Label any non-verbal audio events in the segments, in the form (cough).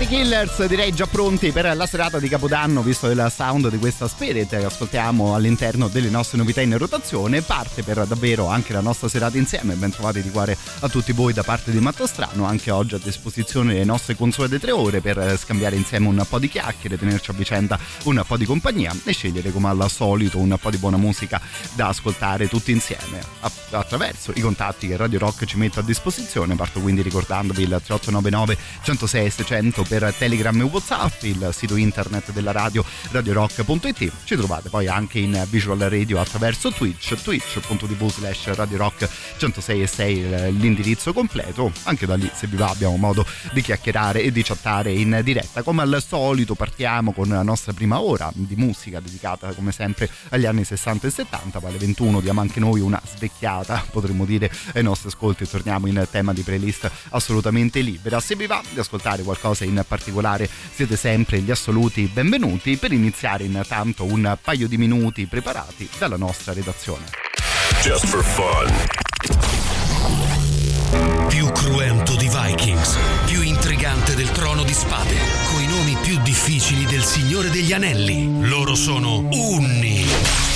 Salutati Killers, direi già pronti per la serata di Capodanno, visto il sound di questa Spirit che ascoltiamo all'interno delle nostre novità in rotazione. Parte per davvero anche la nostra serata insieme. Ben trovati di cuore a tutti voi da parte di Matto Strano. Anche oggi a disposizione le nostre consuete tre ore per scambiare insieme un po' di chiacchiere, tenerci a vicenda un po' di compagnia e scegliere come al solito un po' di buona musica da ascoltare tutti insieme attraverso i contatti che Radio Rock ci mette a disposizione. Parto quindi ricordandovi il 3899 106 600 per Telegram e Whatsapp, il sito internet della radio radiorock.it. Ci trovate poi anche in visual radio attraverso Twitch, twitch.tv slash Radio Rock 106 e 6 l'indirizzo completo. Anche da lì, se vi va, abbiamo modo di chiacchierare e di chattare in diretta. Come al solito partiamo con la nostra prima ora di musica dedicata come sempre agli anni 60 e 70. Poi alle 21 diamo anche noi una svecchiata, potremmo dire, ai nostri ascolti torniamo in tema di playlist assolutamente libera. Se vi va di ascoltare qualcosa in particolare siete sempre gli assoluti benvenuti per iniziare intanto un paio di minuti preparati dalla nostra redazione. Just for fun. Più cruento di Vikings, più intrigante del trono di spade, coi nomi più difficili del Signore degli Anelli. Loro sono Unni.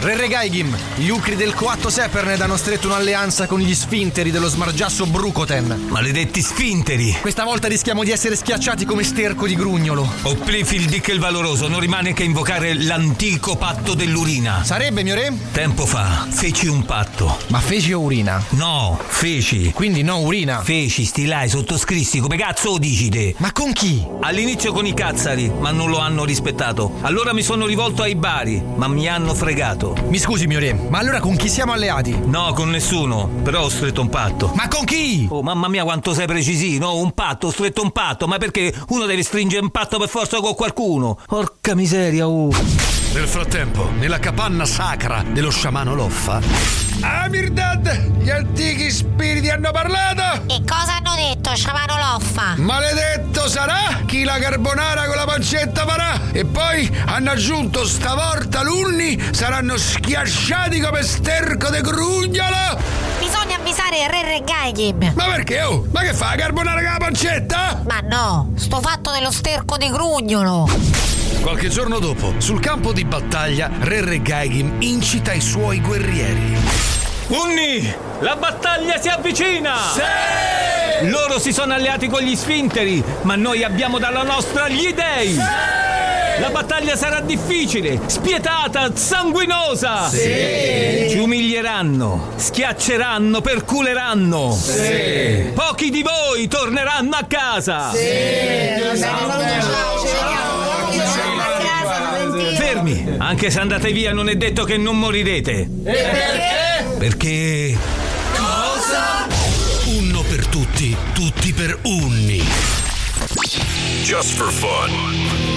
Re Regaigim, gli Ucri del Coatto Seperned hanno stretto un'alleanza con gli Sfinteri dello smargiasso Brucoten. Maledetti sfinteri! Questa volta rischiamo di essere schiacciati come sterco di grugnolo. O Plifildic il valoroso, non rimane che invocare l'antico patto dell'urina. Sarebbe, mio re? Tempo fa feci un patto. Ma feci o urina? No, feci. Quindi no urina. Feci, stilai, sottoscrissi, come cazzo dici te? Ma con chi? All'inizio con i cazzari, ma non lo hanno rispettato. Allora mi sono rivolto ai bari, ma mi hanno fregato. Mi scusi, mio re, ma allora con chi siamo alleati? No, con nessuno, però ho stretto un patto. Ma con chi? Oh, mamma mia, quanto sei precisino! Un patto, ho stretto un patto, ma perché uno deve stringere un patto per forza con qualcuno? Porca miseria, oh! Nel frattempo, nella capanna sacra dello sciamano Loffa. Amirdad! Gli antichi spiriti hanno parlato! E cosa hanno detto, sciamano Loffa? Maledetto sarà chi la carbonara con la pancetta farà! E poi hanno aggiunto stavolta l'unni saranno schiacciati come sterco de grugnolo! Bisogna avvisare il re Regaigim. Ma perché oh? Ma che fa? Carbonara con la pancetta? Ma no, sto fatto dello sterco di grugnolo. Qualche giorno dopo, sul campo di battaglia, Re Regaigim incita i suoi guerrieri. Unni! La battaglia si avvicina! Sì! Loro si sono alleati con gli sfinteri, ma noi abbiamo dalla nostra gli dei! Sì! La battaglia sarà difficile, spietata, sanguinosa! Sì! Ci umilieranno, schiacceranno, perculeranno! Sì! Pochi di voi torneranno a casa! Fermi! Anche se andate via non è detto che non morirete! perché? Perché Cosa? Unno per tutti, tutti per unni. Just for fun.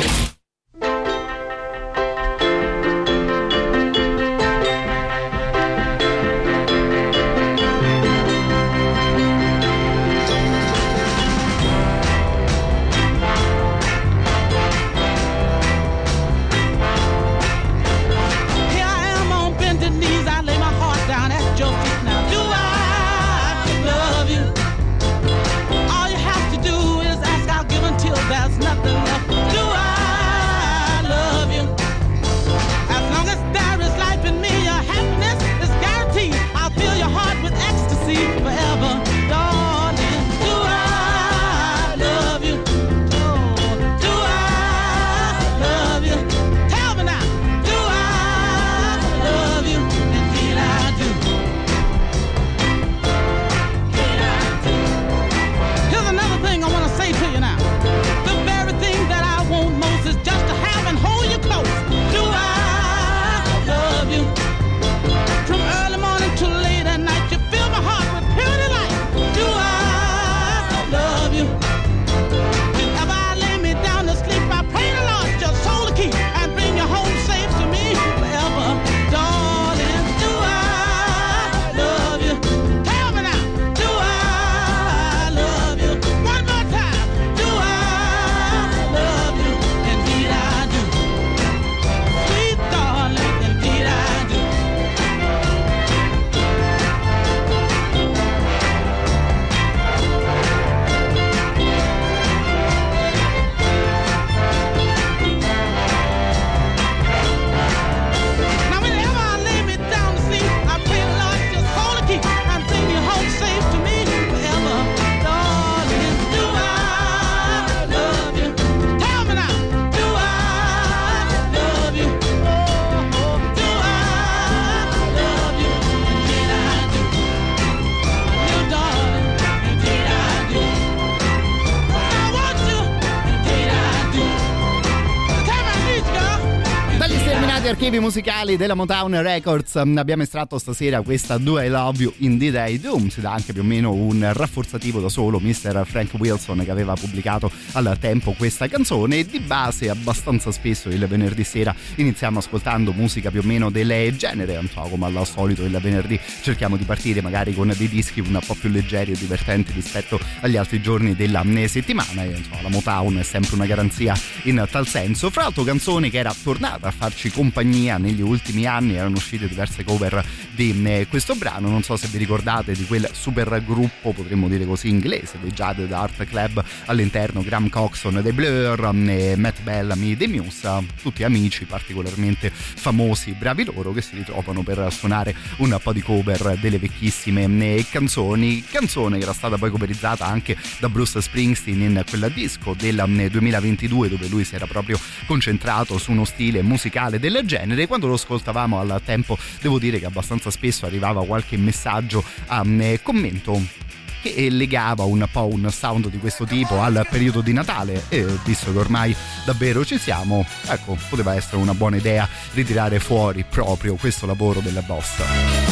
Archivi musicali della Motown Records abbiamo estratto stasera questa Do I Love You in the Day Doom si dà anche più o meno un rafforzativo da solo Mr. Frank Wilson che aveva pubblicato al tempo questa canzone e di base abbastanza spesso il venerdì sera iniziamo ascoltando musica più o meno del genere non so come al solito il venerdì cerchiamo di partire magari con dei dischi un po' più leggeri e divertenti rispetto agli altri giorni della settimana e insomma, la Motown è sempre una garanzia in tal senso. Fra l'altro canzone che era tornata a farci compagnia negli ultimi anni erano uscite diverse cover di eh, questo brano non so se vi ricordate di quel super gruppo potremmo dire così inglese dei Jaded Art Club all'interno Graham Coxon dei Blur e Matt Bellamy dei Muse tutti amici particolarmente famosi bravi loro che si ritrovano per suonare un po' di cover delle vecchissime eh, canzoni canzone che era stata poi coverizzata anche da Bruce Springsteen in quella disco del 2022 eh, dove lui si era proprio concentrato su uno stile musicale del genere. Quando lo ascoltavamo al tempo, devo dire che abbastanza spesso arrivava qualche messaggio a commento che legava un po' un sound di questo tipo al periodo di Natale e visto che ormai davvero ci siamo, ecco, poteva essere una buona idea ritirare fuori proprio questo lavoro della boss.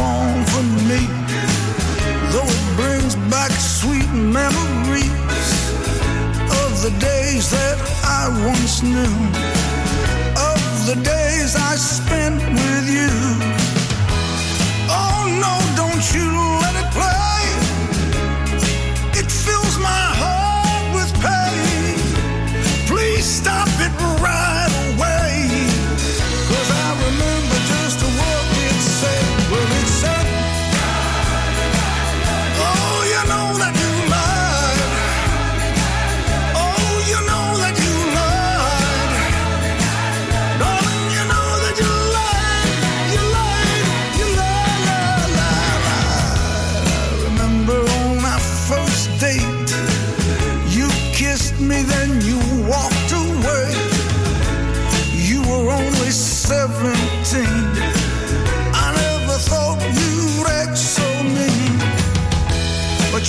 song for me. Though it brings back sweet memories the days that I once knew, of the days I spent with you. Oh no, don't you let it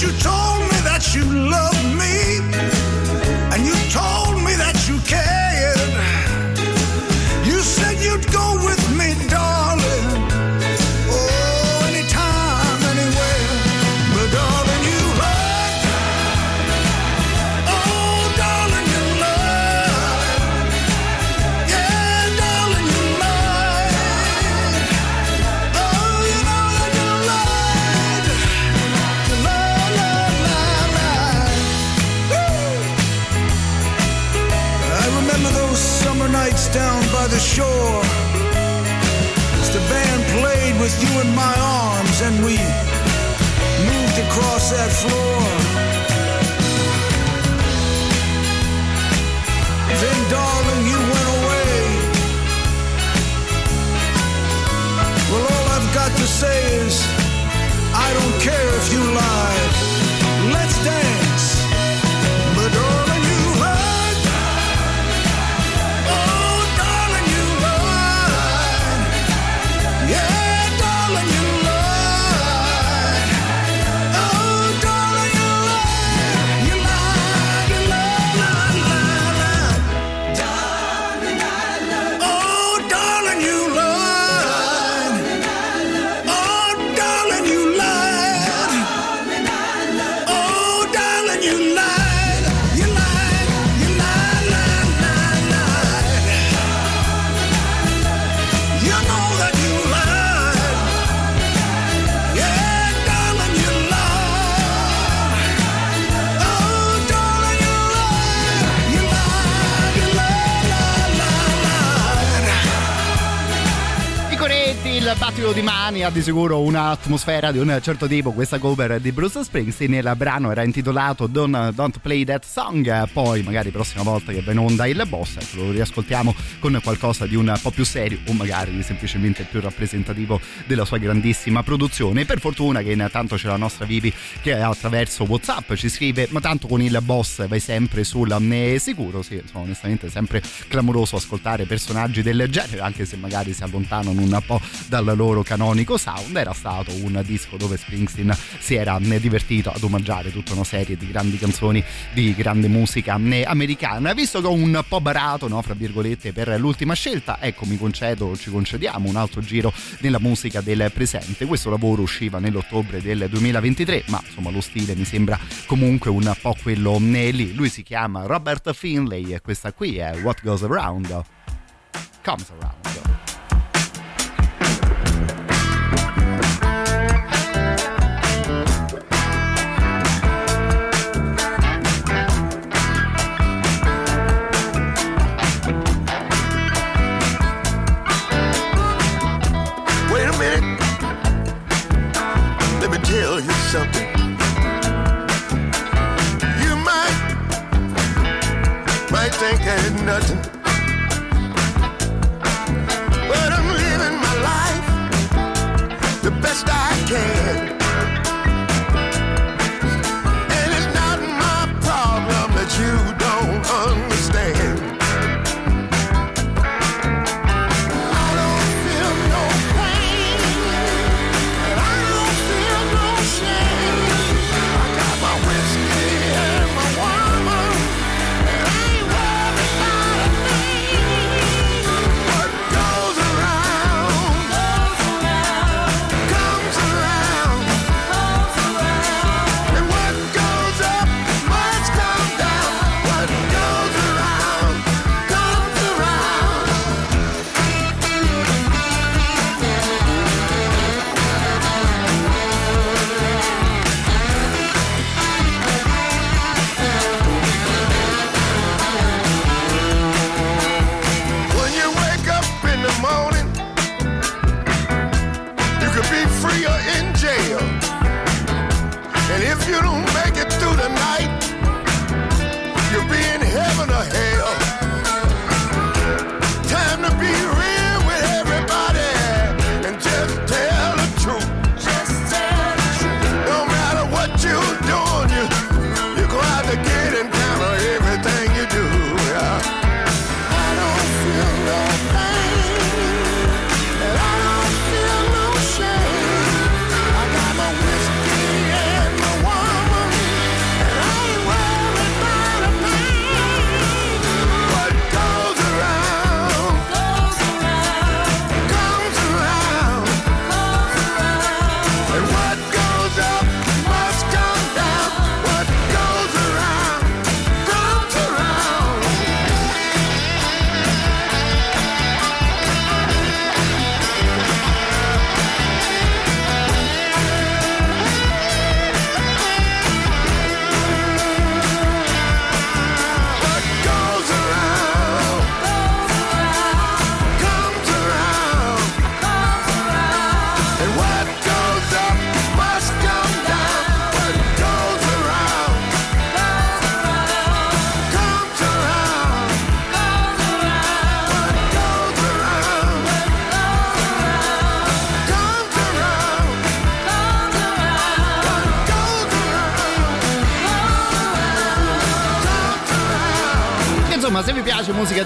you told me that you loved di sicuro un'atmosfera di un certo tipo. Questa cover di Bruce Springsteen. Il brano era intitolato Don't, Don't Play That Song. Poi, magari, prossima volta che va in onda il boss, lo riascoltiamo con qualcosa di un po' più serio o magari semplicemente più rappresentativo della sua grandissima produzione. Per fortuna che intanto c'è la nostra Vivi che attraverso WhatsApp ci scrive: Ma tanto con il boss vai sempre sul ne sicuro. Sì, insomma, onestamente è sempre clamoroso ascoltare personaggi del genere, anche se magari si allontanano un po' dal loro canonico sound, era stato un disco dove Springsteen si era divertito ad omaggiare tutta una serie di grandi canzoni di grande musica americana. Visto che ho un po' barato, no, fra virgolette, per l'ultima scelta, ecco mi concedo, ci concediamo un altro giro nella musica del presente. Questo lavoro usciva nell'ottobre del 2023, ma insomma lo stile mi sembra comunque un po' quello lì. Lui si chiama Robert Finlay e questa qui è What Goes Around Comes Around. Nothing. But I'm living my life the best I can.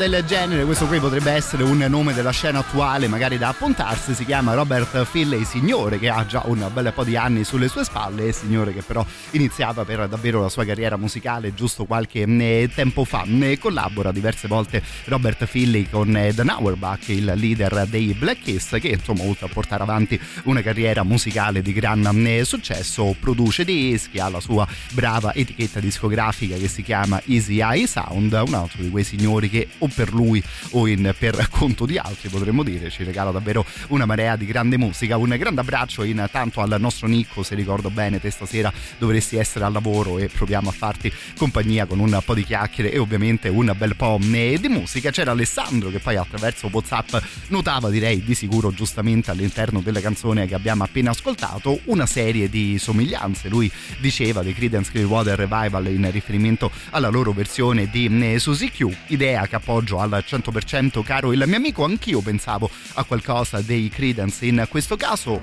Del genere, questo qui potrebbe essere un nome della scena attuale, magari da appuntarsi. Si chiama Robert Finlay, signore che ha già un bel po' di anni sulle sue spalle, signore che però iniziava per davvero la sua carriera musicale giusto qualche eh, tempo fa. Collabora diverse volte Robert Finlay con eh, Dan Auerbach, il leader dei Black Kiss, che insomma, oltre a portare avanti una carriera musicale di gran eh, successo, produce dischi, ha la sua brava etichetta discografica che si chiama Easy Eye Sound, un altro di quei signori che o per lui o in, per conto di altri potremmo dire ci regala davvero una marea di grande musica. Un grande abbraccio intanto al nostro Nicco se ricordo bene te stasera dovresti essere al lavoro e proviamo a farti compagnia con un po' di chiacchiere e ovviamente un bel po' di musica. C'era Alessandro che poi attraverso Whatsapp notava direi di sicuro giustamente all'interno della canzone che abbiamo appena ascoltato una serie di somiglianze. Lui diceva dei Creedence Clearwater Revival in riferimento alla loro versione di Susie Q idea che appoggio al 100% caro il mio amico anch'io pensavo a qualcosa dei Creedence in questo caso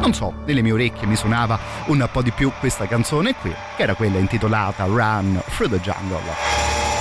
non so, nelle mie orecchie mi suonava un po' di più questa canzone qui, che era quella intitolata Run Through the Jungle.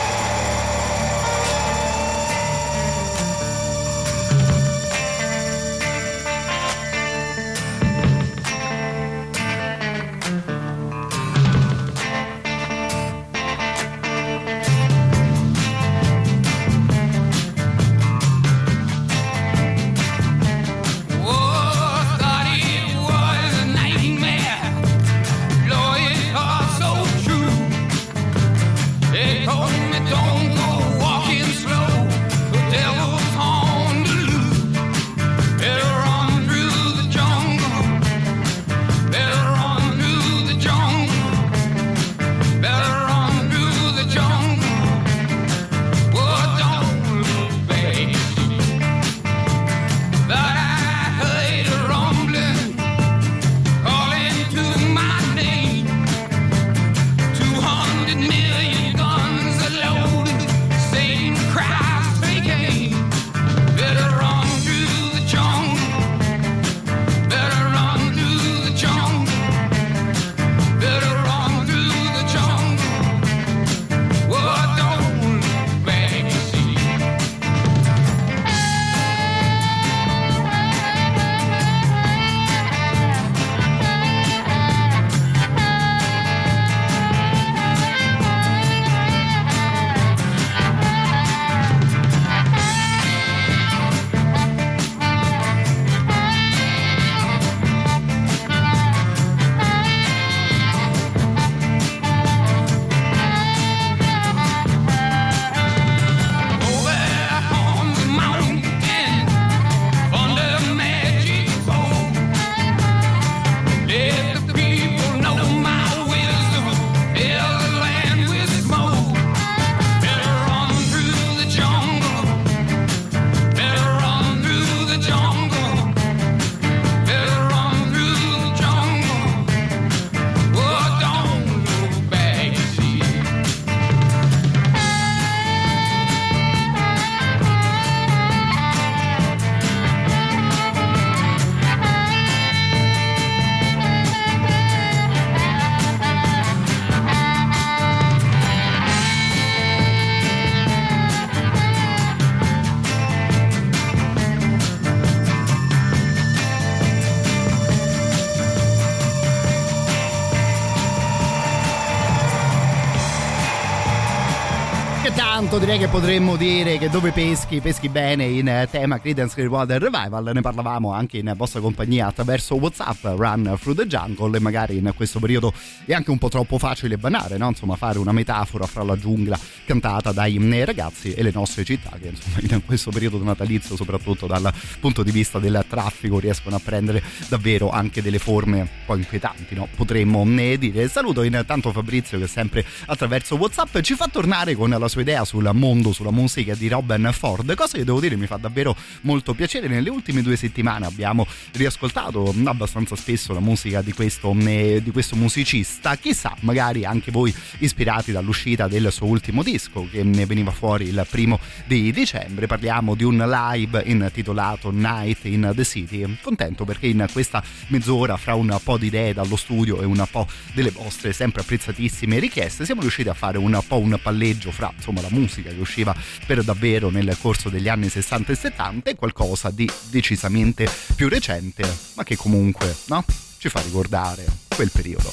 Che potremmo dire che dove peschi, peschi bene in eh, tema Creedence Clearwater Revival. Ne parlavamo anche in vostra compagnia attraverso WhatsApp, Run Through the Jungle. E magari in questo periodo è anche un po' troppo facile e banale, no? Insomma, fare una metafora fra la giungla cantata dai eh, ragazzi e le nostre città, che insomma in questo periodo natalizio, soprattutto dal punto di vista del traffico, riescono a prendere davvero anche delle forme un po' inquietanti, no? Potremmo ne dire. Saluto intanto Fabrizio che sempre attraverso WhatsApp ci fa tornare con la sua idea sul mondo, sulla musica di Robin Ford, cosa che devo dire mi fa davvero molto piacere. Nelle ultime due settimane abbiamo riascoltato abbastanza spesso la musica di questo, eh, di questo musicista, chissà, magari anche voi ispirati dall'uscita del suo ultimo disco che ne veniva fuori il primo di dicembre. Parliamo di un live intitolato Night in the City. Contento perché in questa mezz'ora fra un po' di idee dallo studio e un po' delle vostre sempre apprezzatissime richieste siamo riusciti a fare un po' un palleggio fra insomma la musica usciva per davvero nel corso degli anni 60 e 70 e qualcosa di decisamente più recente ma che comunque no? ci fa ricordare quel periodo.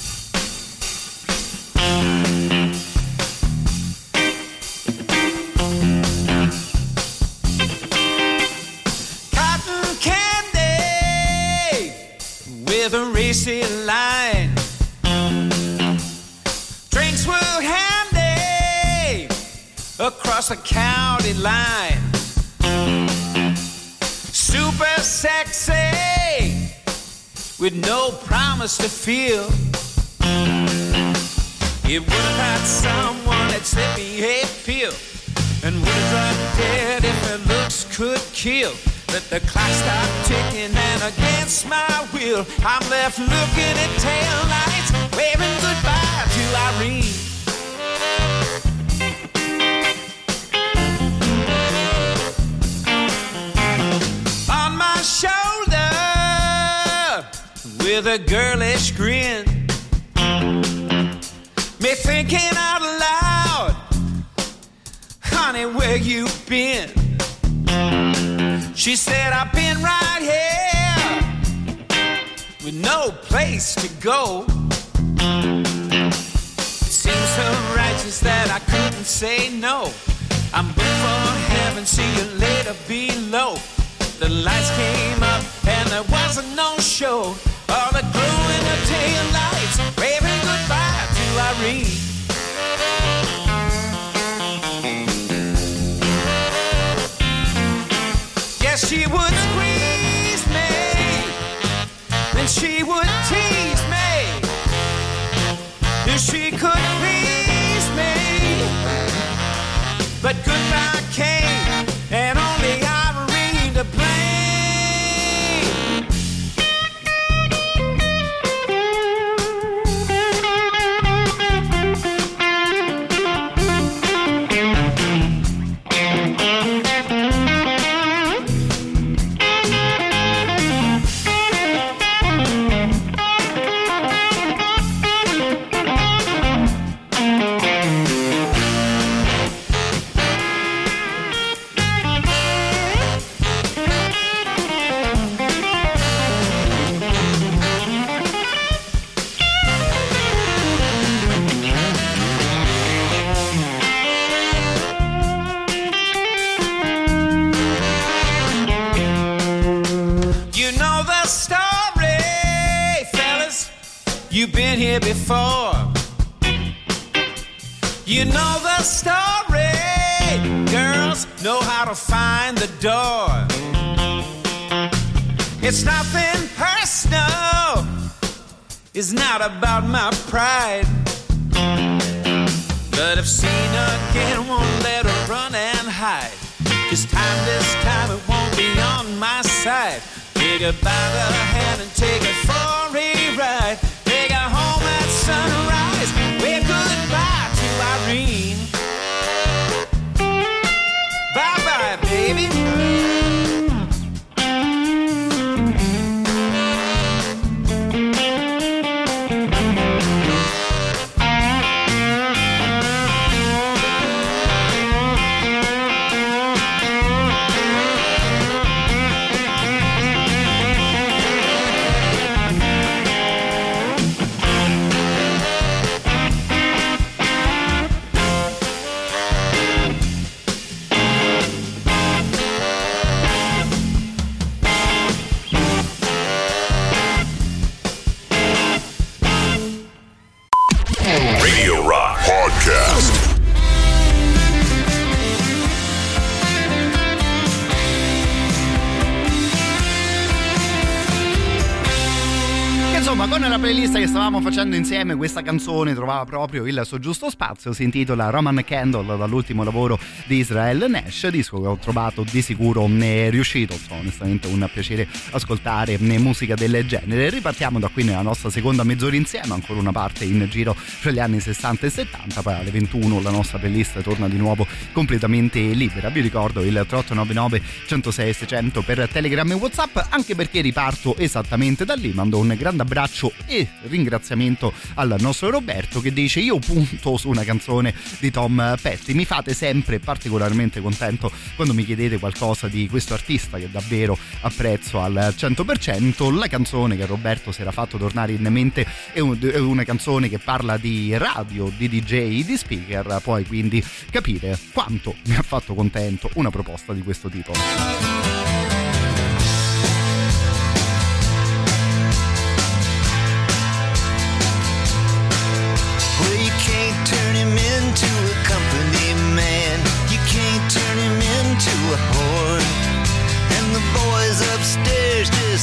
With a racy line. Across the county line. Super sexy with no promise to feel. It would have had someone that slipped me a pill and would have dead if her looks could kill. But the clock stopped ticking and against my will, I'm left looking at tail lights, waving goodbye to Irene. Shoulder with a girlish grin. Me thinking out loud, honey, where you been? She said, I've been right here with no place to go. It seems so righteous that I couldn't say no. I'm booked for heaven, see you later below. The lights came up and there wasn't no show. All the glow in the tail lights, waving goodbye to Irene. Yes, she would squeeze me, then she would tease me, if she could please me. But goodbye came, been here before. You know the story. Girls know how to find the door. It's nothing personal. It's not about my pride. But if seen again, won't let her run and hide. This time, this time, it won't be on my side. Take her by the hand and take her for a ride. Sunrise. Goodbye to Irene. Bye bye, baby. Stavamo facendo insieme, questa canzone trovava proprio il suo giusto spazio. Si intitola Roman Candle dall'ultimo lavoro di Israel Nash, disco che ho trovato di sicuro ne è riuscito. Insomma, onestamente un piacere ascoltare musica del genere. Ripartiamo da qui nella nostra seconda mezz'ora insieme, ancora una parte in giro fra gli anni 60 e 70. Poi alle 21 la nostra playlist torna di nuovo completamente libera. Vi ricordo il 3899 106 600 per Telegram e Whatsapp, anche perché riparto esattamente da lì. Mando un grande abbraccio e ringraziamento al nostro Roberto che dice io punto su una canzone di Tom Petty. Mi fate sempre particolarmente contento quando mi chiedete qualcosa di questo artista che davvero apprezzo al 100% la canzone che Roberto si era fatto tornare in mente è, una canzone che parla di radio di DJ di speaker puoi quindi capire quanto mi ha fatto contento una proposta di questo tipo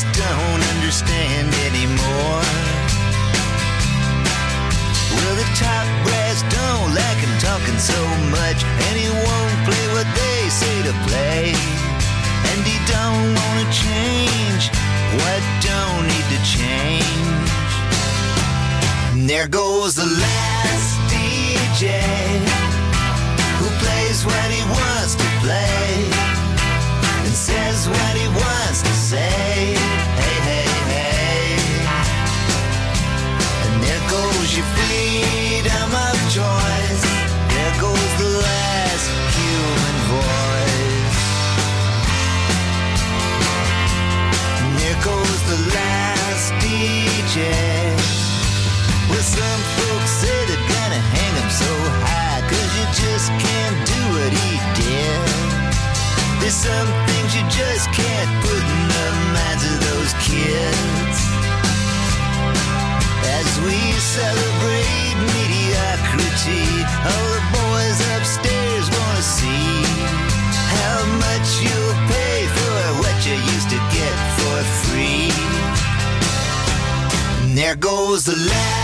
just don't understand anymore. Well, the top brass don't like him talking so much, and he won't play what they say to play. And he don't wanna change what don't need to change. And there goes the last DJ There's some things you just can't put in the minds of those kids. As we celebrate mediocrity, all the boys upstairs wanna see how much you'll pay for what you used to get for free. And there goes the last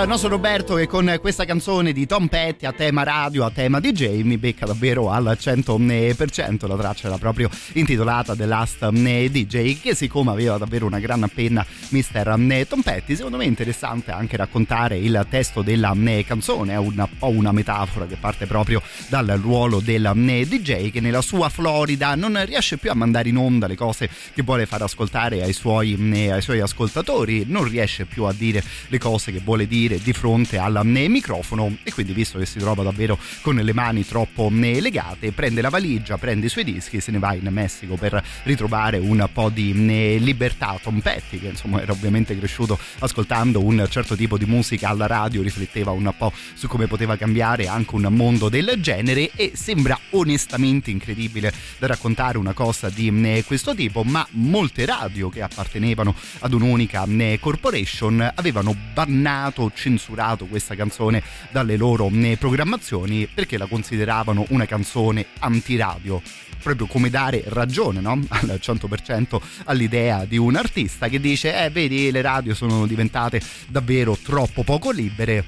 al nostro Roberto che con questa canzone di Tom Petty a tema radio, a tema DJ mi becca davvero al 100%. La traccia era proprio intitolata The Last DJ che siccome aveva davvero una gran penna mister Tom Petty, secondo me è interessante anche raccontare il testo della canzone, è un po' una metafora che parte proprio dal ruolo del DJ che nella sua Florida non riesce più a mandare in onda le cose che vuole far ascoltare ai suoi, ai suoi ascoltatori, non riesce più a dire le cose che vuole dire di fronte al eh, microfono e quindi visto che si trova davvero con le mani troppo eh, legate prende la valigia, prende i suoi dischi e se ne va in Messico per ritrovare un po' di eh, libertà. Tom Petty che insomma era ovviamente cresciuto ascoltando un certo tipo di musica alla radio rifletteva un po' su come poteva cambiare anche un mondo del genere e sembra onestamente incredibile da raccontare una cosa di questo tipo ma molte radio che appartenevano ad un'unica corporation avevano bannato, censurato questa canzone dalle loro programmazioni perché la consideravano una canzone antiradio proprio come dare ragione no? (laughs) al 100% all'idea di un artista che dice eh vedi le radio sono diventate davvero troppo poco libere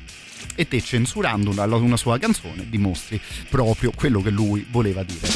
e te censurando una, una sua canzone dimostri proprio quello che lui voleva dire.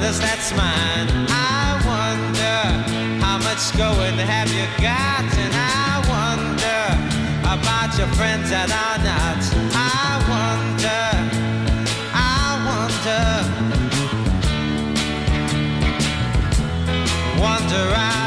About that's mine. I wonder how much going have you got, and I wonder about your friends that are not. I wonder, I wonder, wonder I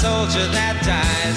soldier that dies.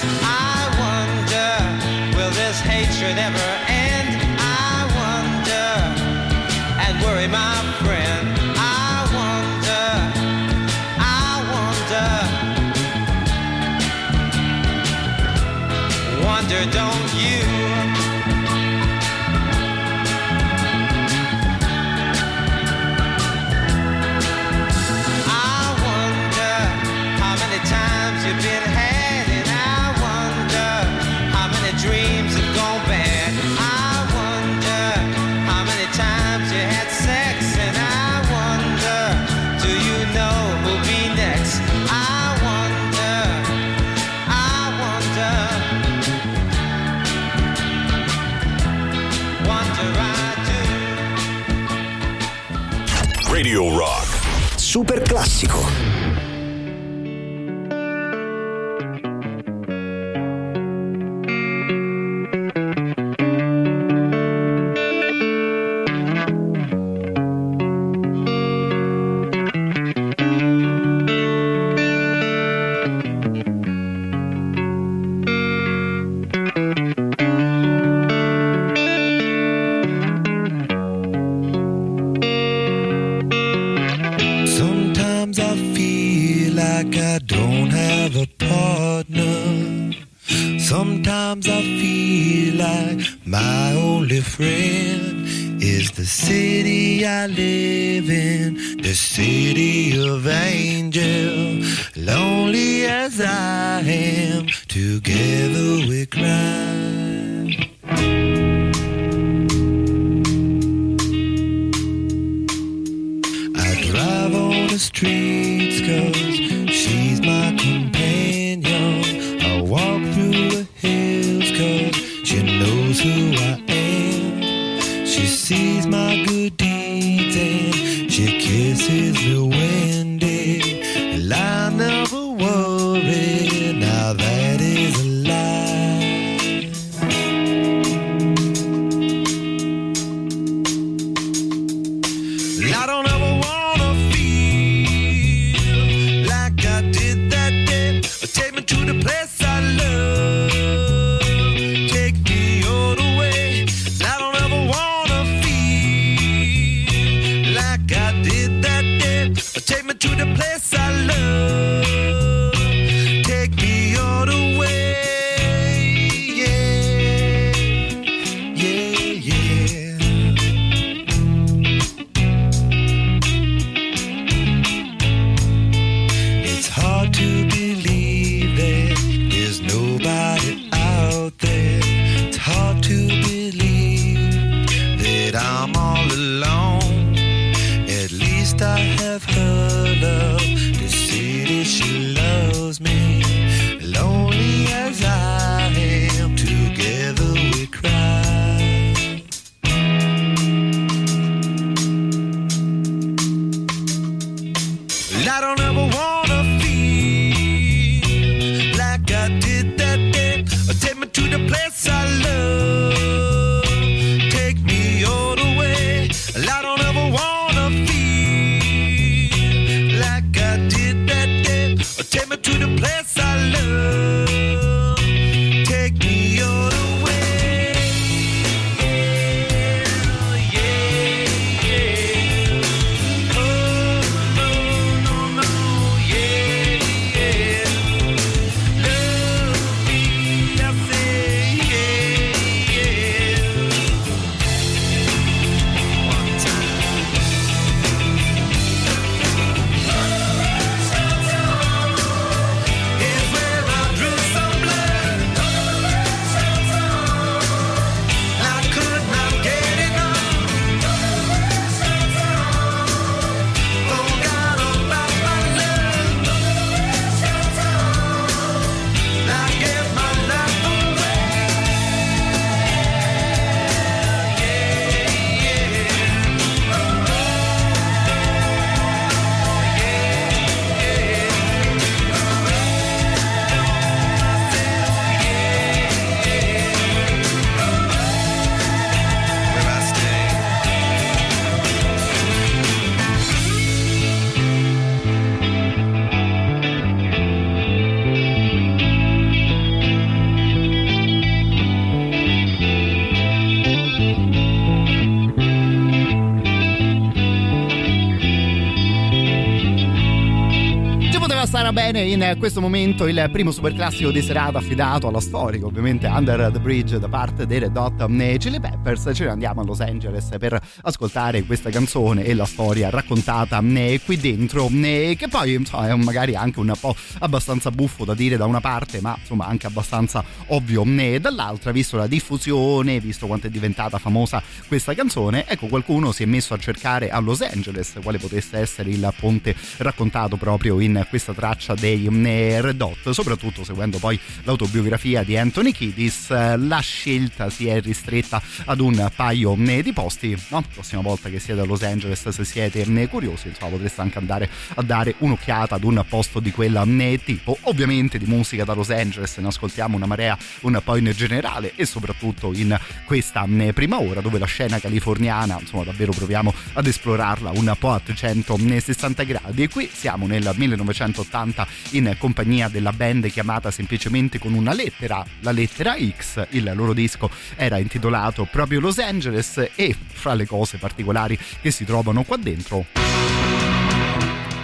Bene in questo momento il primo superclassico di serata affidato alla storica, ovviamente Under the Bridge da parte dei Red Hot Chili Peppers. Ce ne andiamo a Los Angeles per ascoltare questa canzone e la storia raccontata eh, qui dentro, eh, che poi insomma, è magari anche un po' abbastanza buffo da dire da una parte, ma insomma anche abbastanza ovvio eh, dall'altra, visto la diffusione, visto quanto è diventata famosa questa canzone. Ecco, qualcuno si è messo a cercare a Los Angeles quale potesse essere il ponte raccontato proprio in questa traccia dei eh, Red Hot, soprattutto seguendo poi l'autobiografia di Anthony Kiddis, eh, la scelta si è ristretta ad un paio eh, di posti. No? Prossima volta che siete a Los Angeles, se siete eh, curiosi, insomma, potreste anche andare a dare un'occhiata ad un posto di quel tipo. Ovviamente di musica da Los Angeles ne ascoltiamo una marea un po' in generale e soprattutto in questa prima ora dove la scena californiana, insomma, davvero proviamo ad esplorarla un po' a 360 gradi. E qui siamo nel 1980 in compagnia della band chiamata semplicemente con una lettera, la lettera X. Il loro disco era intitolato proprio Los Angeles e fra le cose particolari che si trovano qua dentro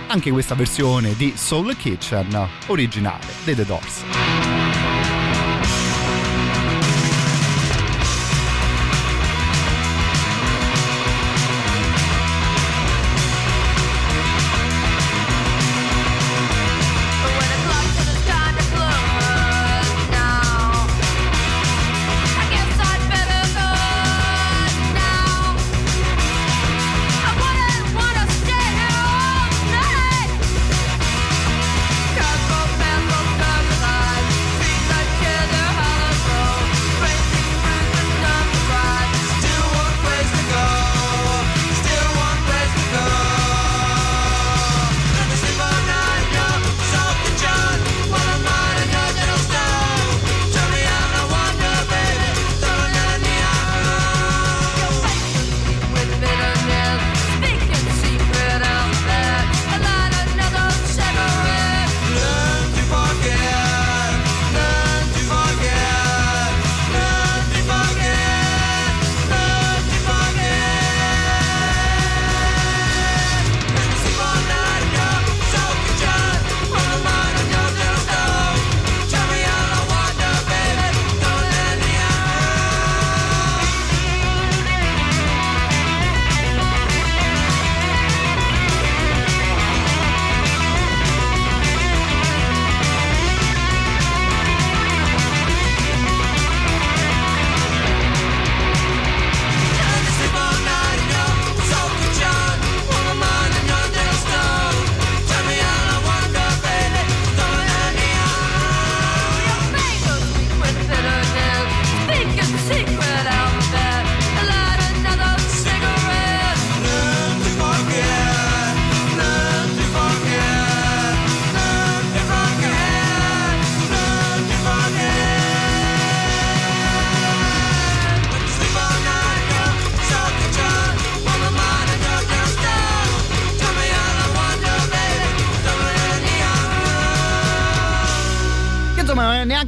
anche questa versione di Soul Kitchen originale dei The Doors.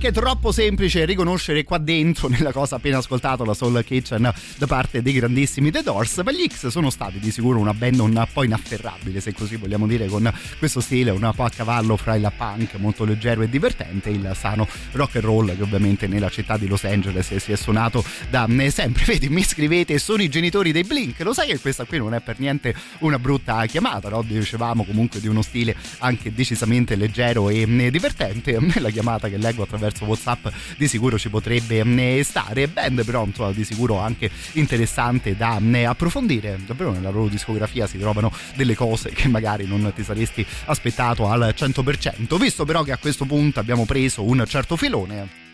Insomma neanche troppo semplice riconoscere qua dentro (laughs) nella cosa appena ascoltato la Soul Kitchen da parte dei grandissimi The Doors. Ma gli X sono stati di sicuro una band un po' inafferrabile se così vogliamo dire con questo stile un po' a cavallo fra il punk molto leggero e divertente il sano rock and roll che ovviamente nella città di Los Angeles si è suonato da sempre. (laughs) Vedi mi scrivete sono i genitori dei Blink lo sai che questa qui non è per niente una brutta chiamata no? dicevamo comunque di uno stile anche decisamente leggero e divertente. (laughs) Nella chiamata che leggo attraverso Whatsapp di sicuro ci potrebbe stare. Band però insomma, di sicuro anche interessante da approfondire. Davvero nella loro discografia si trovano delle cose che magari non ti saresti aspettato al 100% visto però che a questo punto abbiamo preso un certo filone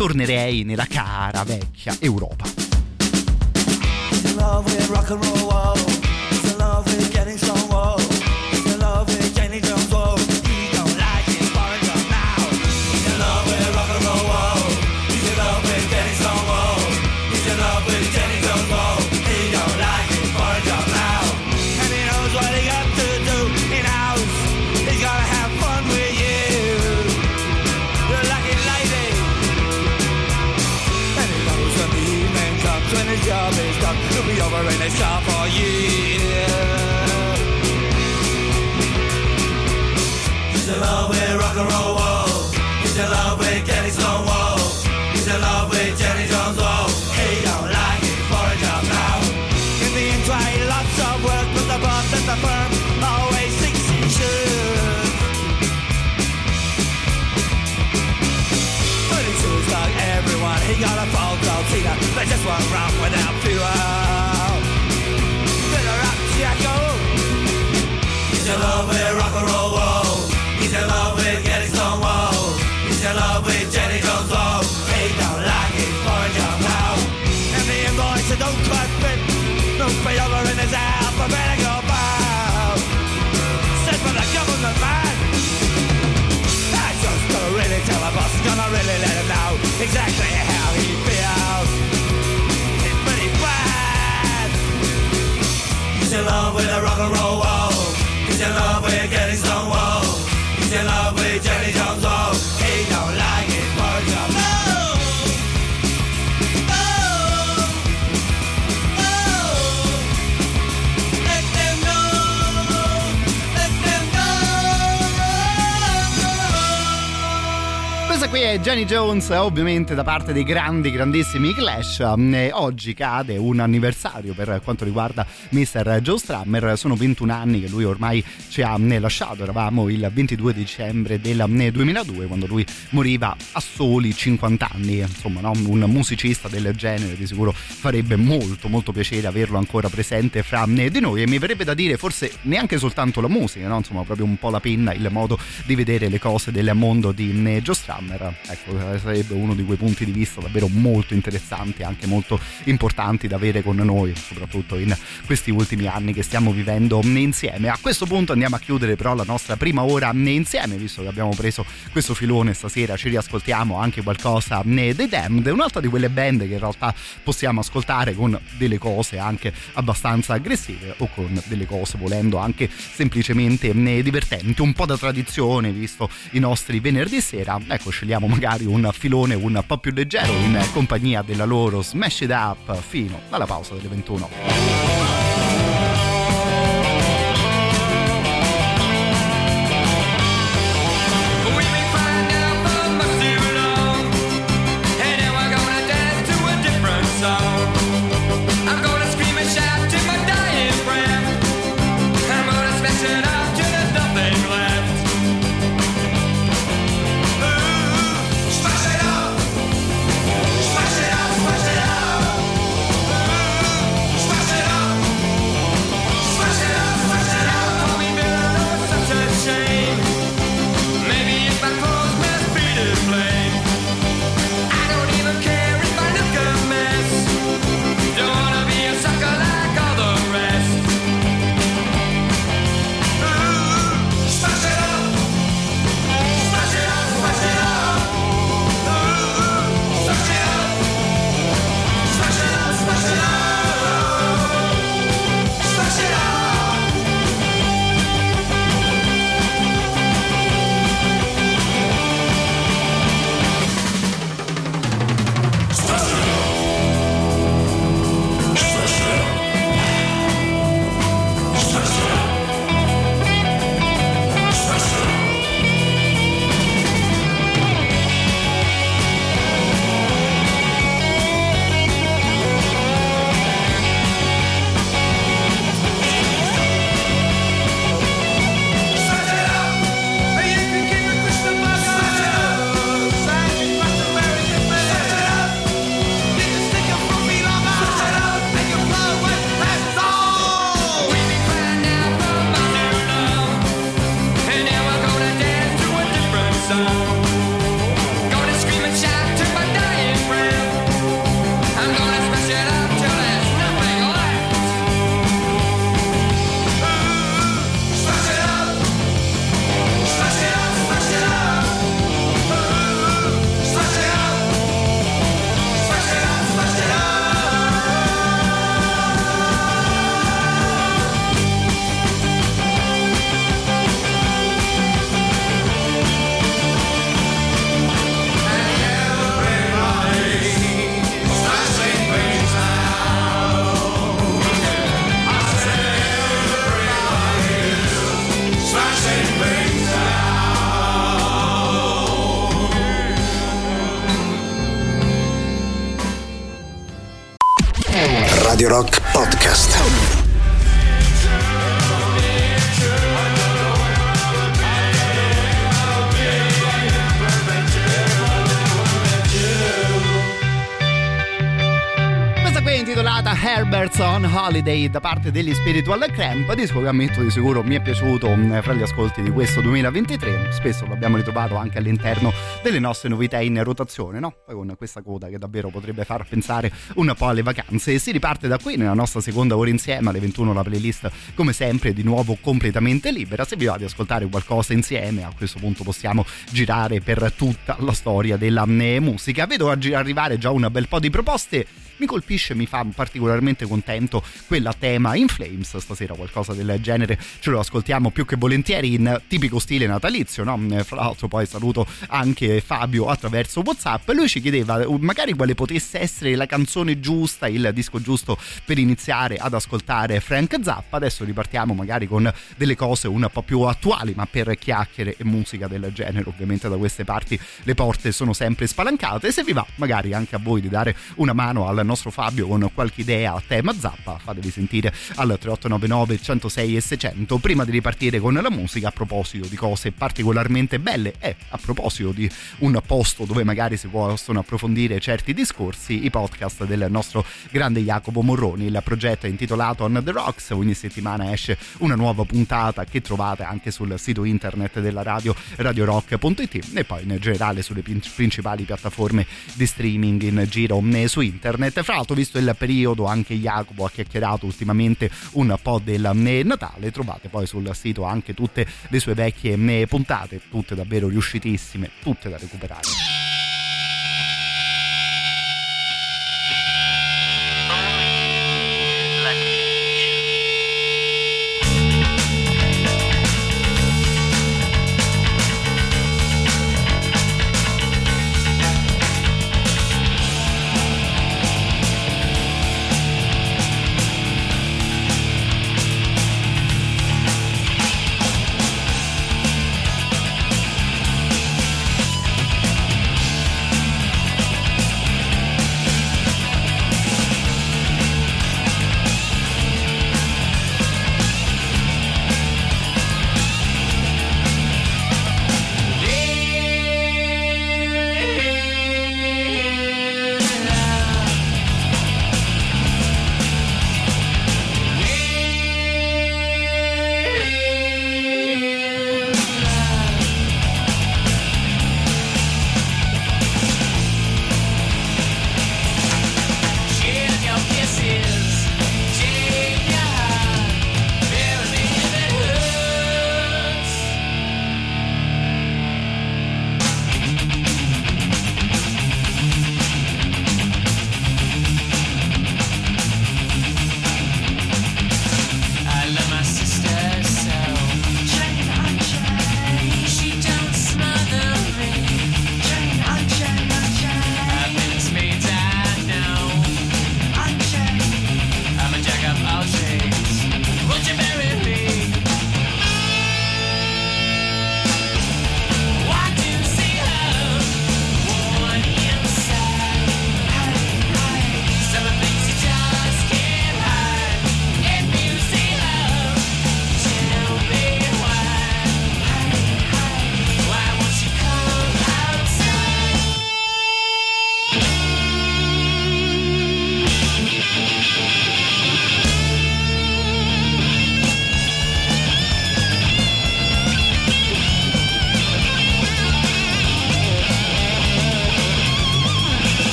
tornerei nella cara vecchia Europa. Love with rock and roll. He's in love with getting strong, Jenny Jones, ovviamente da parte dei grandi, grandissimi Clash. Eh, Oggi cade un anniversario per quanto riguarda Mr. Joe Strummer. Sono 21 anni che lui ormai ci ha eh, lasciato. Eravamo il 22 dicembre del eh, 2002 quando lui moriva a soli 50 anni. Insomma, no? un musicista del genere di sicuro farebbe molto, molto piacere averlo ancora presente fra di noi. E mi verrebbe da dire forse neanche soltanto la musica, no? insomma, proprio un po' la penna, il modo di vedere le cose del mondo di Joe Strummer. Ecco, sarebbe uno di quei punti di vista davvero molto interessanti, anche molto importanti da avere con noi, soprattutto in questi ultimi anni che stiamo vivendo insieme. A questo punto andiamo a chiudere però la nostra prima ora insieme, visto che abbiamo preso questo filone stasera, ci riascoltiamo anche qualcosa dei Damned, un'altra di quelle band che in realtà possiamo ascoltare con delle cose anche abbastanza aggressive o con delle cose volendo anche semplicemente divertenti, un po' da tradizione visto i nostri venerdì sera. Ecco, scegliamo magari un filone un po' più leggero in compagnia della loro Smash It Up fino alla pausa delle 21. Holiday da parte degli Spiritual Cramp, disco che ammetto di sicuro mi è piaciuto mh, fra gli ascolti di questo 2023, spesso lo abbiamo ritrovato anche all'interno delle nostre novità in rotazione, no? Poi con questa coda che davvero potrebbe far pensare un po' alle vacanze. E si riparte da qui nella nostra seconda ora insieme alle 21 la playlist come sempre di nuovo completamente libera, se vi va di ascoltare qualcosa insieme a questo punto possiamo girare per tutta la storia della mh, musica, vedo arrivare già un bel po' di proposte mi colpisce, mi fa particolarmente contento quella tema in Flames stasera, qualcosa del genere ce lo ascoltiamo più che volentieri in tipico stile natalizio, no? Eh, Fra l'altro poi saluto anche Fabio attraverso Whatsapp, lui ci chiedeva uh, magari quale potesse essere la canzone giusta, il disco giusto per iniziare ad ascoltare Frank Zappa, adesso ripartiamo magari con delle cose un po' più attuali, ma per chiacchiere e musica del genere. Ovviamente da queste parti le porte sono sempre spalancate. Se vi va magari anche a voi di dare una mano al nostro Fabio con qualche idea a tema zappa fatevi sentire al 3899 106 e 600 prima di ripartire con la musica a proposito di cose particolarmente belle e a proposito di un posto dove magari si possono approfondire certi discorsi i podcast del nostro grande Jacopo Morroni. Il progetto è intitolato On The Rocks ogni settimana esce una nuova puntata che trovate anche sul sito internet della radio radiorock.it e poi in generale sulle prin- principali piattaforme di streaming in giro eh, su internet fra l'altro visto il periodo anche Jacopo ha chiacchierato ultimamente un po' del Natale. Trovate poi sul sito anche tutte le sue vecchie puntate tutte davvero riuscitissime tutte da recuperare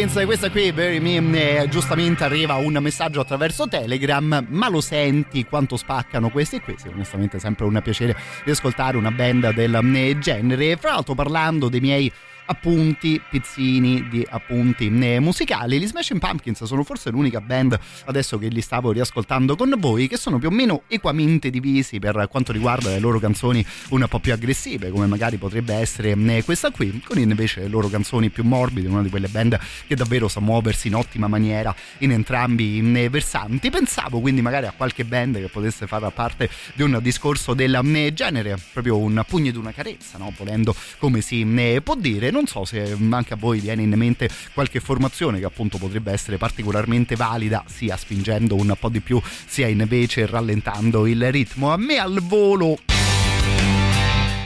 Pumpkins, questa qui, Bury Me, eh, giustamente arriva un messaggio attraverso Telegram, ma lo senti quanto spaccano questi e questi? Onestamente è sempre un piacere riascoltare una band del eh, genere. Fra l'altro parlando dei miei appunti, pizzini di appunti eh, musicali. Gli Smashing Pumpkins sono forse l'unica band adesso che li stavo riascoltando con voi che sono più o meno equamente divisi per quanto riguarda le loro canzoni un po' più aggressive, come magari potrebbe essere eh, questa qui, con invece le loro canzoni più morbide, una di quelle band che davvero sa muoversi in ottima maniera in entrambi i eh, versanti. Pensavo quindi magari a qualche band che potesse fare parte di un discorso del genere, proprio un pugno di una carezza, no? volendo come si può dire. Non so se anche a voi viene in mente qualche formazione che appunto potrebbe essere particolarmente valida, sia spingendo un po' di più, sia invece rallentando il ritmo. A me al volo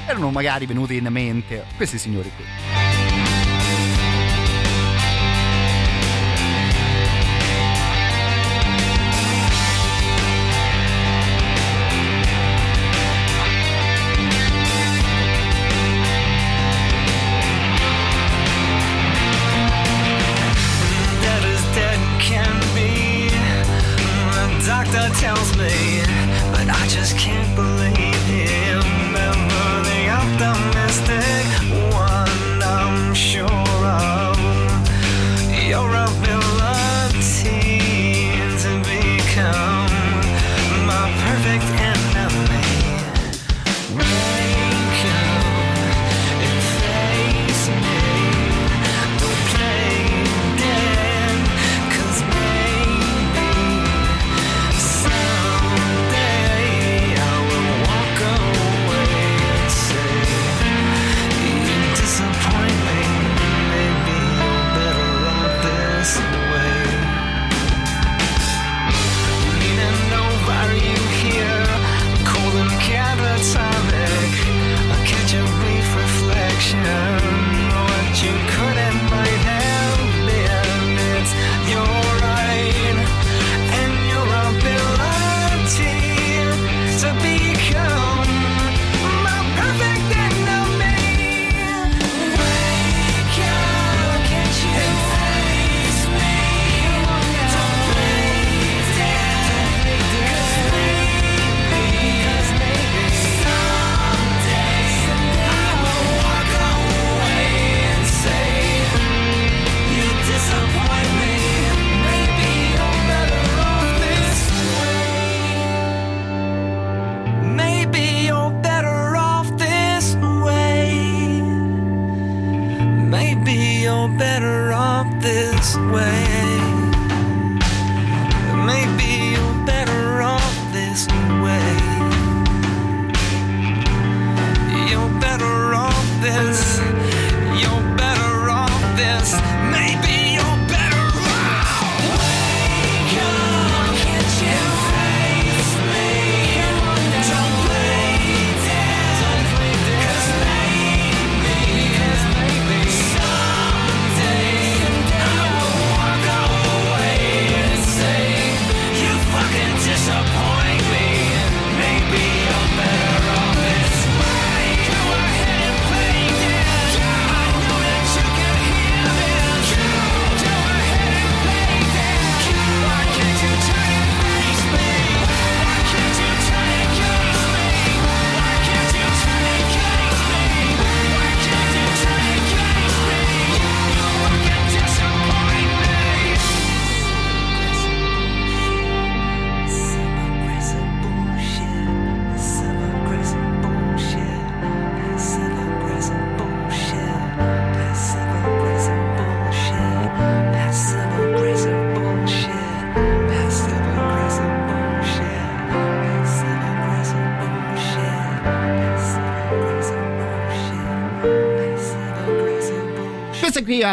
erano magari venuti in mente questi signori qui.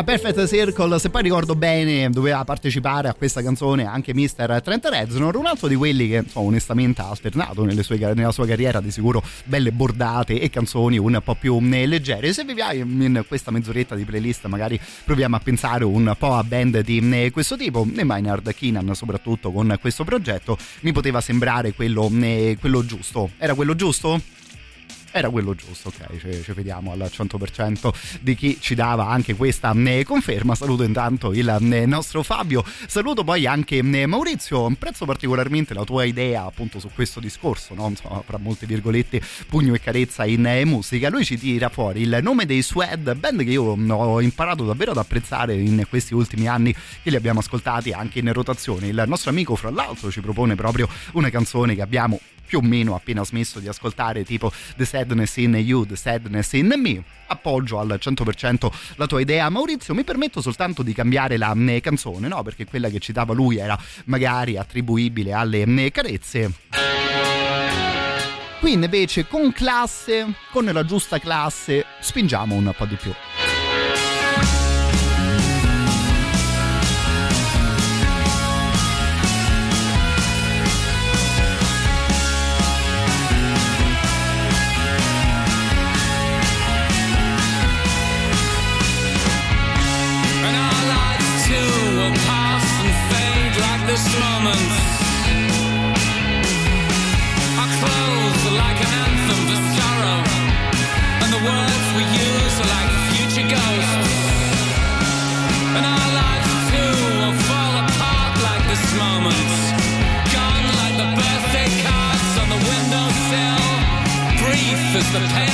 È Perfect Circle, se poi ricordo bene doveva partecipare a questa canzone anche Mr. Trent Reznor, un altro di quelli che insomma, onestamente ha alternato sue- nella sua carriera di sicuro belle bordate e canzoni un po' più eh, leggere. Se vi piace in questa mezz'oretta di playlist magari proviamo a pensare un po' a band di eh, questo tipo e Maynard Keenan soprattutto con questo progetto mi poteva sembrare quello, quello giusto. Era quello giusto? Era quello giusto, ok, ci, ci vediamo al 100% di chi ci dava anche questa eh, conferma. Saluto intanto il eh, nostro Fabio, saluto poi anche eh, Maurizio, apprezzo particolarmente la tua idea appunto su questo discorso, no? Insomma, fra molte virgolette, pugno e carezza in musica. Lui ci tira fuori il nome dei Swed, band che io mm, ho imparato davvero ad apprezzare in questi ultimi anni che li abbiamo ascoltati anche in rotazione. Il nostro amico, fra l'altro, ci propone proprio una canzone che abbiamo più o meno appena smesso di ascoltare, tipo The Sadness in You, The Sadness in Me. Appoggio al 100% la tua idea, Maurizio. Mi permetto soltanto di cambiare la mh, canzone, no? Perché quella che citava lui era magari attribuibile alle mh, carezze. Qui invece con classe, con la giusta classe, spingiamo un po' di più. This moment. Our clothes like an anthem for sorrow, and the words we use are like future ghosts. And our lives too will fall apart like this moment. Gone like the birthday cards on the windowsill. Brief as the pale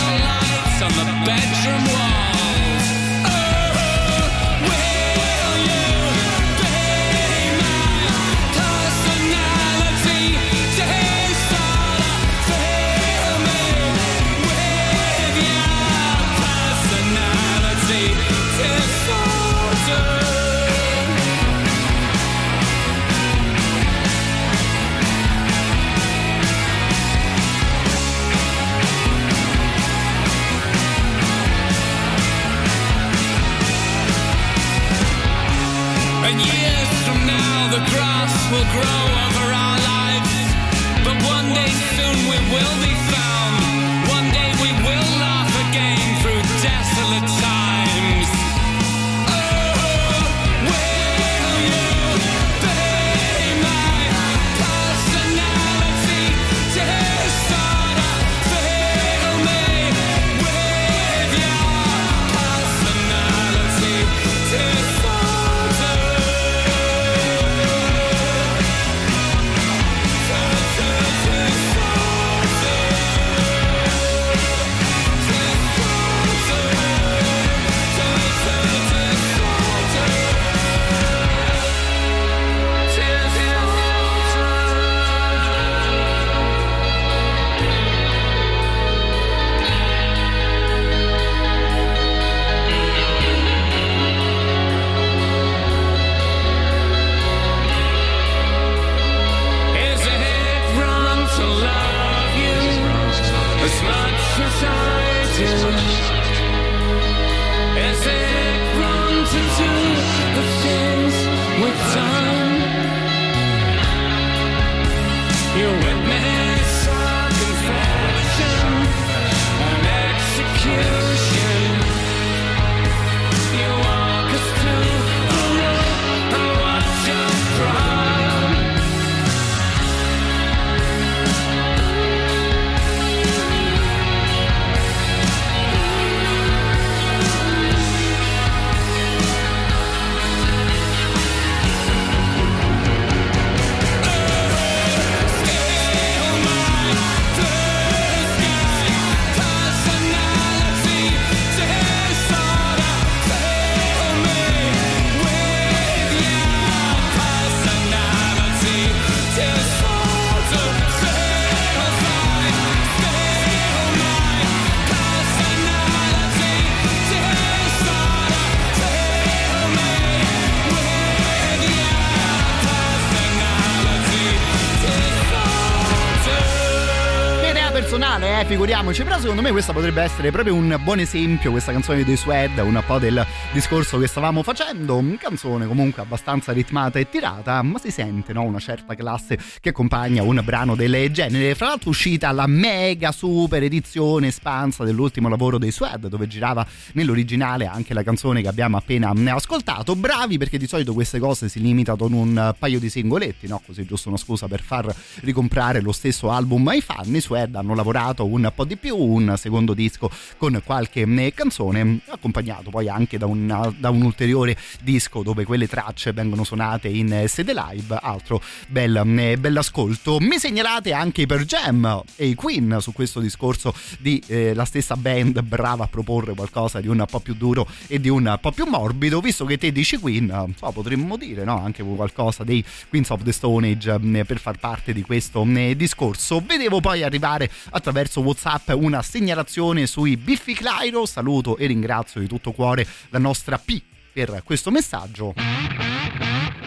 figuriamoci, però secondo me questa potrebbe essere proprio un buon esempio, questa canzone dei Swed, un po' del discorso che stavamo facendo, canzone comunque abbastanza ritmata e tirata, ma si sente no? una certa classe che accompagna un brano del genere, fra l'altro uscita la mega super edizione espansa dell'ultimo lavoro dei Swed, dove girava nell'originale anche la canzone che abbiamo appena ascoltato, bravi perché di solito queste cose si limitano ad un paio di singoletti, no? così giusto una scusa per far ricomprare lo stesso album ai fan, i Swed hanno lavorato un po' di più, un secondo disco con qualche eh, canzone, accompagnato poi anche da, una, da un ulteriore disco dove quelle tracce vengono suonate in eh, sede live, altro bel, eh, bell'ascolto. Mi segnalate anche Per Jam e i Queen su questo discorso di eh, la stessa band brava a proporre qualcosa di un po' più duro e di un po' più morbido, visto che te dici Queen, so, potremmo dire no? anche qualcosa dei Queens of the Stone Age per far parte di questo discorso. Vedevo poi arrivare attraverso WhatsApp una segnalazione sui Biffy Clyro, saluto e ringrazio di tutto cuore la nostra P per questo messaggio.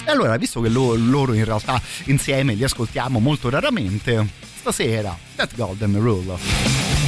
E allora, visto che lo- loro in realtà insieme li ascoltiamo molto raramente, stasera, That Golden Rule.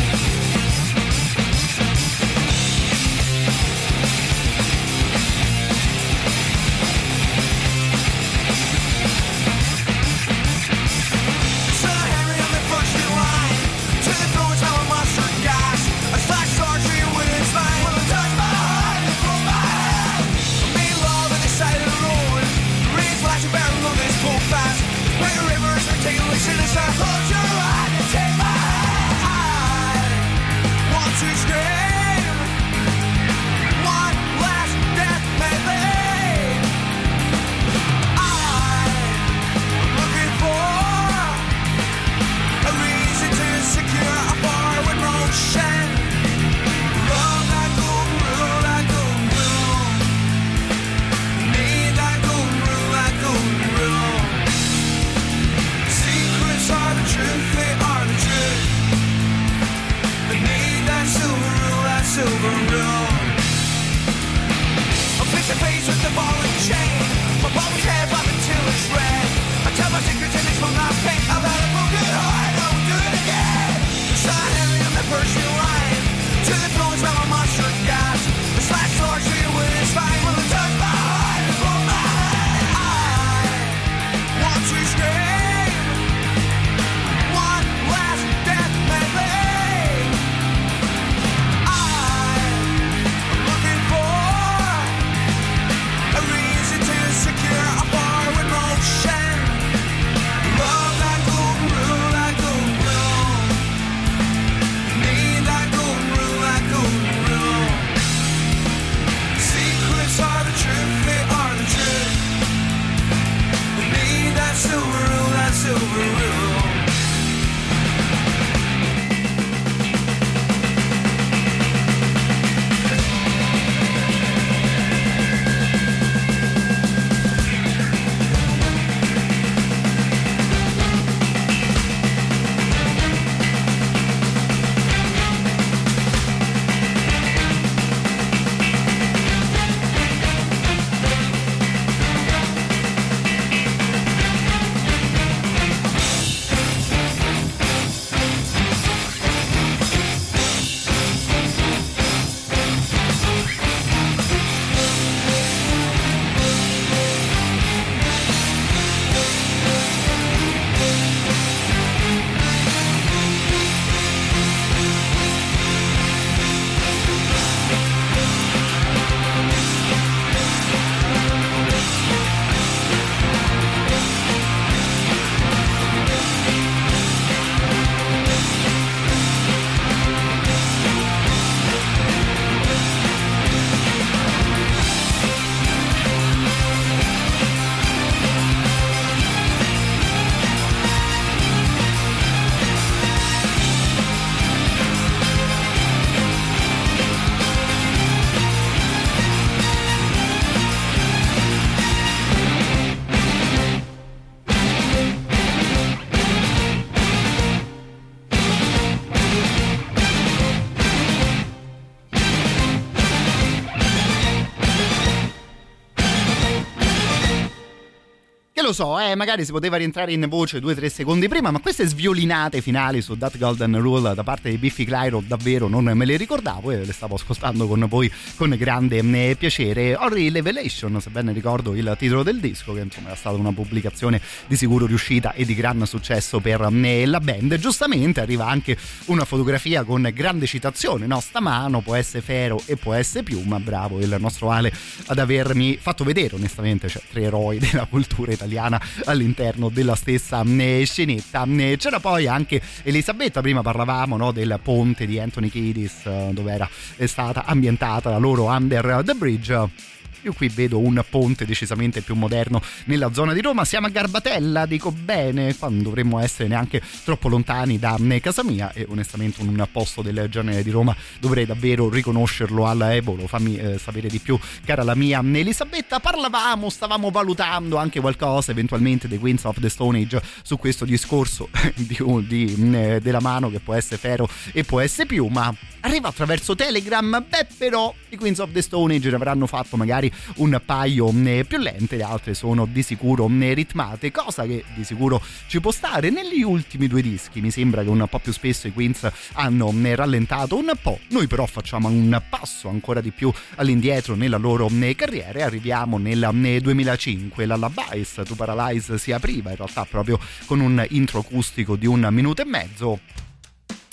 Lo so, eh, magari si poteva rientrare in voce 2-3 secondi prima, ma queste sviolinate finali su That Golden Rule da parte di Biffy Clyro davvero non me le ricordavo e le stavo ascoltando con voi con grande eh, piacere. Horry Revelation, se ben ricordo il titolo del disco, che insomma era stata una pubblicazione di sicuro riuscita e di gran successo per eh, la band. Giustamente arriva anche una fotografia con grande citazione, no? Stamano può essere Fero e può essere Piuma, bravo il nostro Ale ad avermi fatto vedere onestamente, cioè tre eroi della cultura italiana italiana all'interno della stessa eh, scenetta. Eh, C'era poi anche Elisabetta, prima parlavamo no, del ponte di Anthony Kiedis eh, dove era è stata ambientata la loro Under the Bridge. Io qui vedo un ponte decisamente più moderno nella zona di Roma. Siamo a Garbatella, dico bene, quando dovremmo essere neanche troppo lontani da casa mia e onestamente un posto del genere di Roma dovrei davvero riconoscerlo alla Evolo. Fammi eh, sapere di più, cara la mia Elisabetta. Parlavamo, stavamo valutando anche qualcosa eventualmente dei Queens of the Stone Age su questo discorso (laughs) di, di, eh, della mano che può essere ferro e può essere più, ma arriva attraverso Telegram. Beh, però i Queens of the Stone Age ne avranno fatto magari un paio eh, più lente, le altre sono di sicuro eh, ritmate, cosa che di sicuro ci può stare. Negli ultimi due dischi mi sembra che un po' più spesso i Queens hanno eh, rallentato un po', noi però facciamo un passo ancora di più all'indietro nella loro carriera e arriviamo nel eh, 2005. La Labais To Paralyze si apriva in realtà proprio con un intro acustico di un minuto e mezzo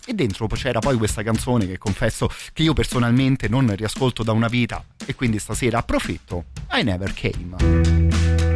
e dentro c'era poi questa canzone che confesso che io personalmente non riascolto da una vita e quindi stasera approfitto. I Never Came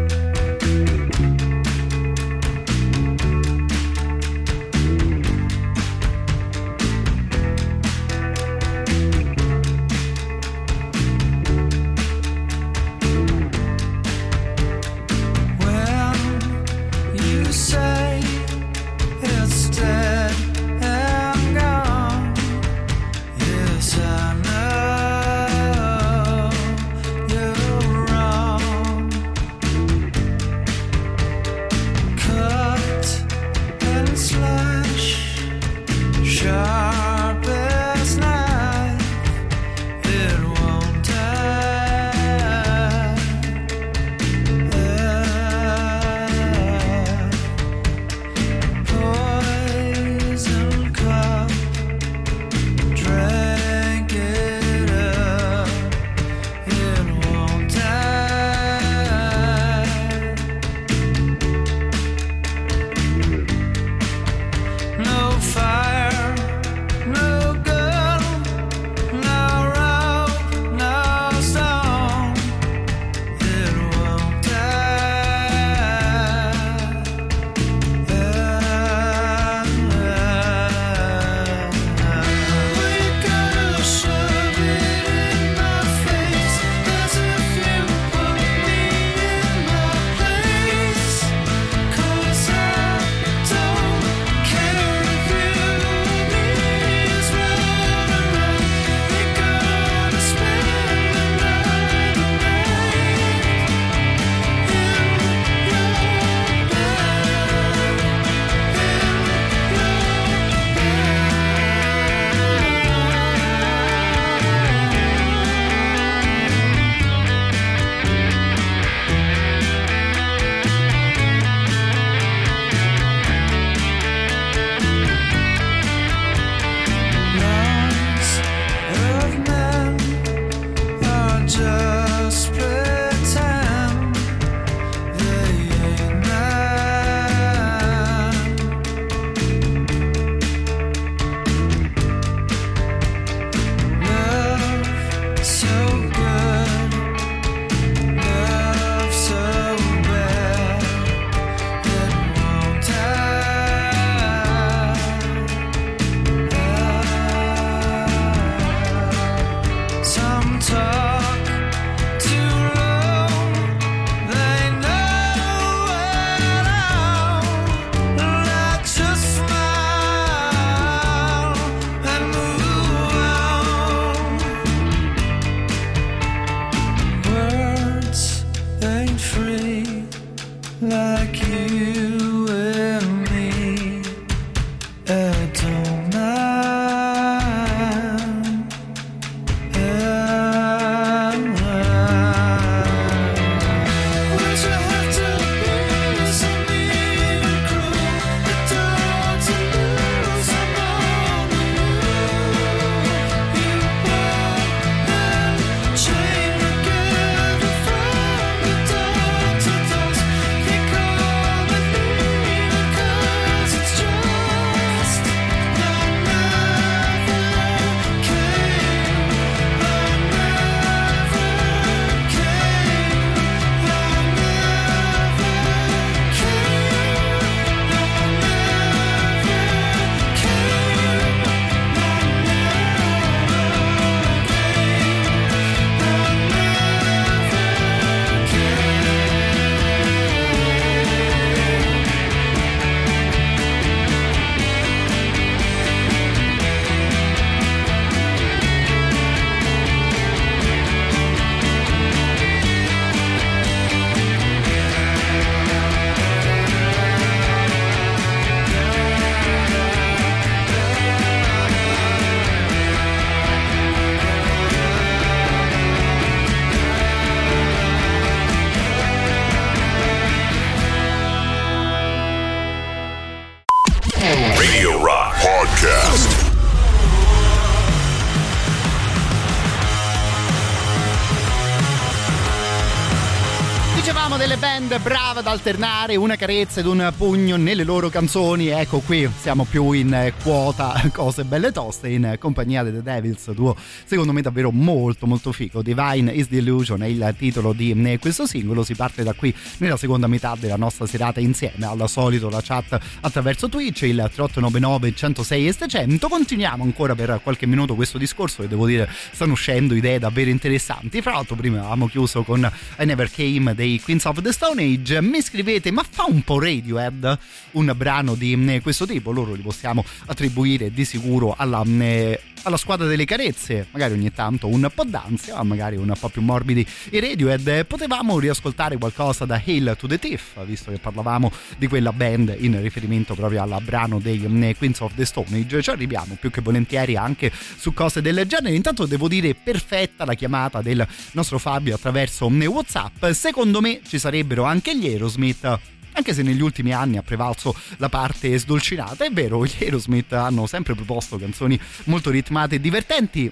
alternare una carezza ed un pugno nelle loro canzoni. Ecco qui siamo più in eh, quota (laughs) cose belle toste in compagnia dei The Devils, duo secondo me davvero molto molto figo. Divine is the Illusion è il titolo di eh, questo singolo. Si parte da qui nella seconda metà della nostra serata insieme. Al solito la chat attraverso Twitch, il 3899 106 e 700. Continuiamo ancora per qualche minuto questo discorso e devo dire stanno uscendo idee davvero interessanti. Fra l'altro prima avevamo chiuso con I Never Came dei Queens of the Stone Age. Mi scrivete, ma fa un po' Radiohead un brano di eh, questo tipo? Loro li possiamo attribuire di sicuro alla, eh, alla squadra delle carezze, magari ogni tanto un po' d'ansia, magari un po' più morbidi i Radiohead. Potevamo riascoltare qualcosa da Hail to the Thief, visto che parlavamo di quella band in riferimento proprio al brano dei eh, Queens of the Stone Age. Ci arriviamo più che volentieri anche su cose del genere. Intanto devo dire perfetta la chiamata del nostro Fabio attraverso WhatsApp. Secondo me ci sarebbero anche gli Aerosmith anche se negli ultimi anni ha prevalso la parte sdolcinata. È vero, gli Aerosmith hanno sempre proposto canzoni molto ritmate e divertenti.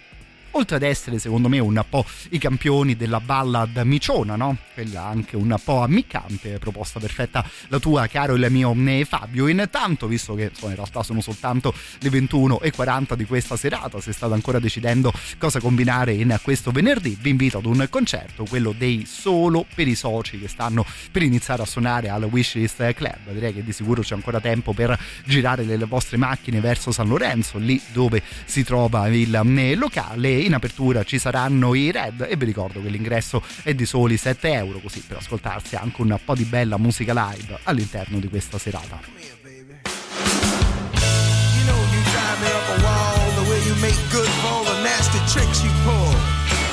Oltre ad essere, secondo me, un po' i campioni della ballad miciona, no? Quella anche un po' ammiccante, proposta perfetta la tua, caro il mio eh, Fabio. Intanto, visto che insomma, in realtà sono soltanto le 21.40 di questa serata, se state ancora decidendo cosa combinare in questo venerdì, vi invito ad un concerto, quello dei solo per i soci che stanno per iniziare a suonare al Wishlist Club. Direi che di sicuro c'è ancora tempo per girare le vostre macchine verso San Lorenzo, lì dove si trova il eh, locale in apertura ci saranno i Red e vi ricordo che l'ingresso è di soli 7 euro così per ascoltarsi anche un po' di bella musica live all'interno di questa serata.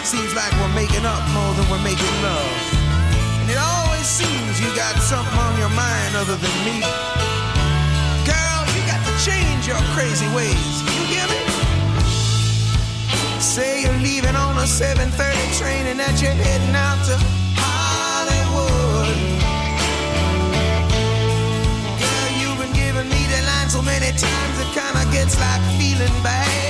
Seems like we're making up more than we're making love. And it always seems you got something on your mind other than me. Girl, you got to change your crazy ways. Say you're leaving on a 7:30 train and that you're heading out to Hollywood. Girl, you've been giving me the line so many times it kinda gets like feeling bad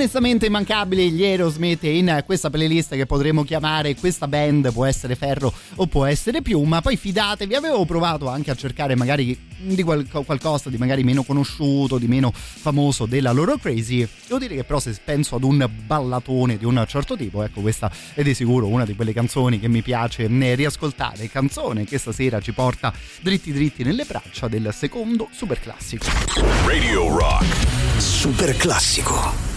onestamente immancabili gli Aerosmith in questa playlist che potremmo chiamare questa band può essere ferro o può essere piuma poi fidatevi avevo provato anche a cercare magari di qual- qualcosa di magari meno conosciuto di meno famoso della loro crazy devo dire che però se penso ad un ballatone di un certo tipo ecco questa è di sicuro una di quelle canzoni che mi piace eh, riascoltare canzone che stasera ci porta dritti dritti nelle braccia del secondo super classico Radio Rock. Super classico.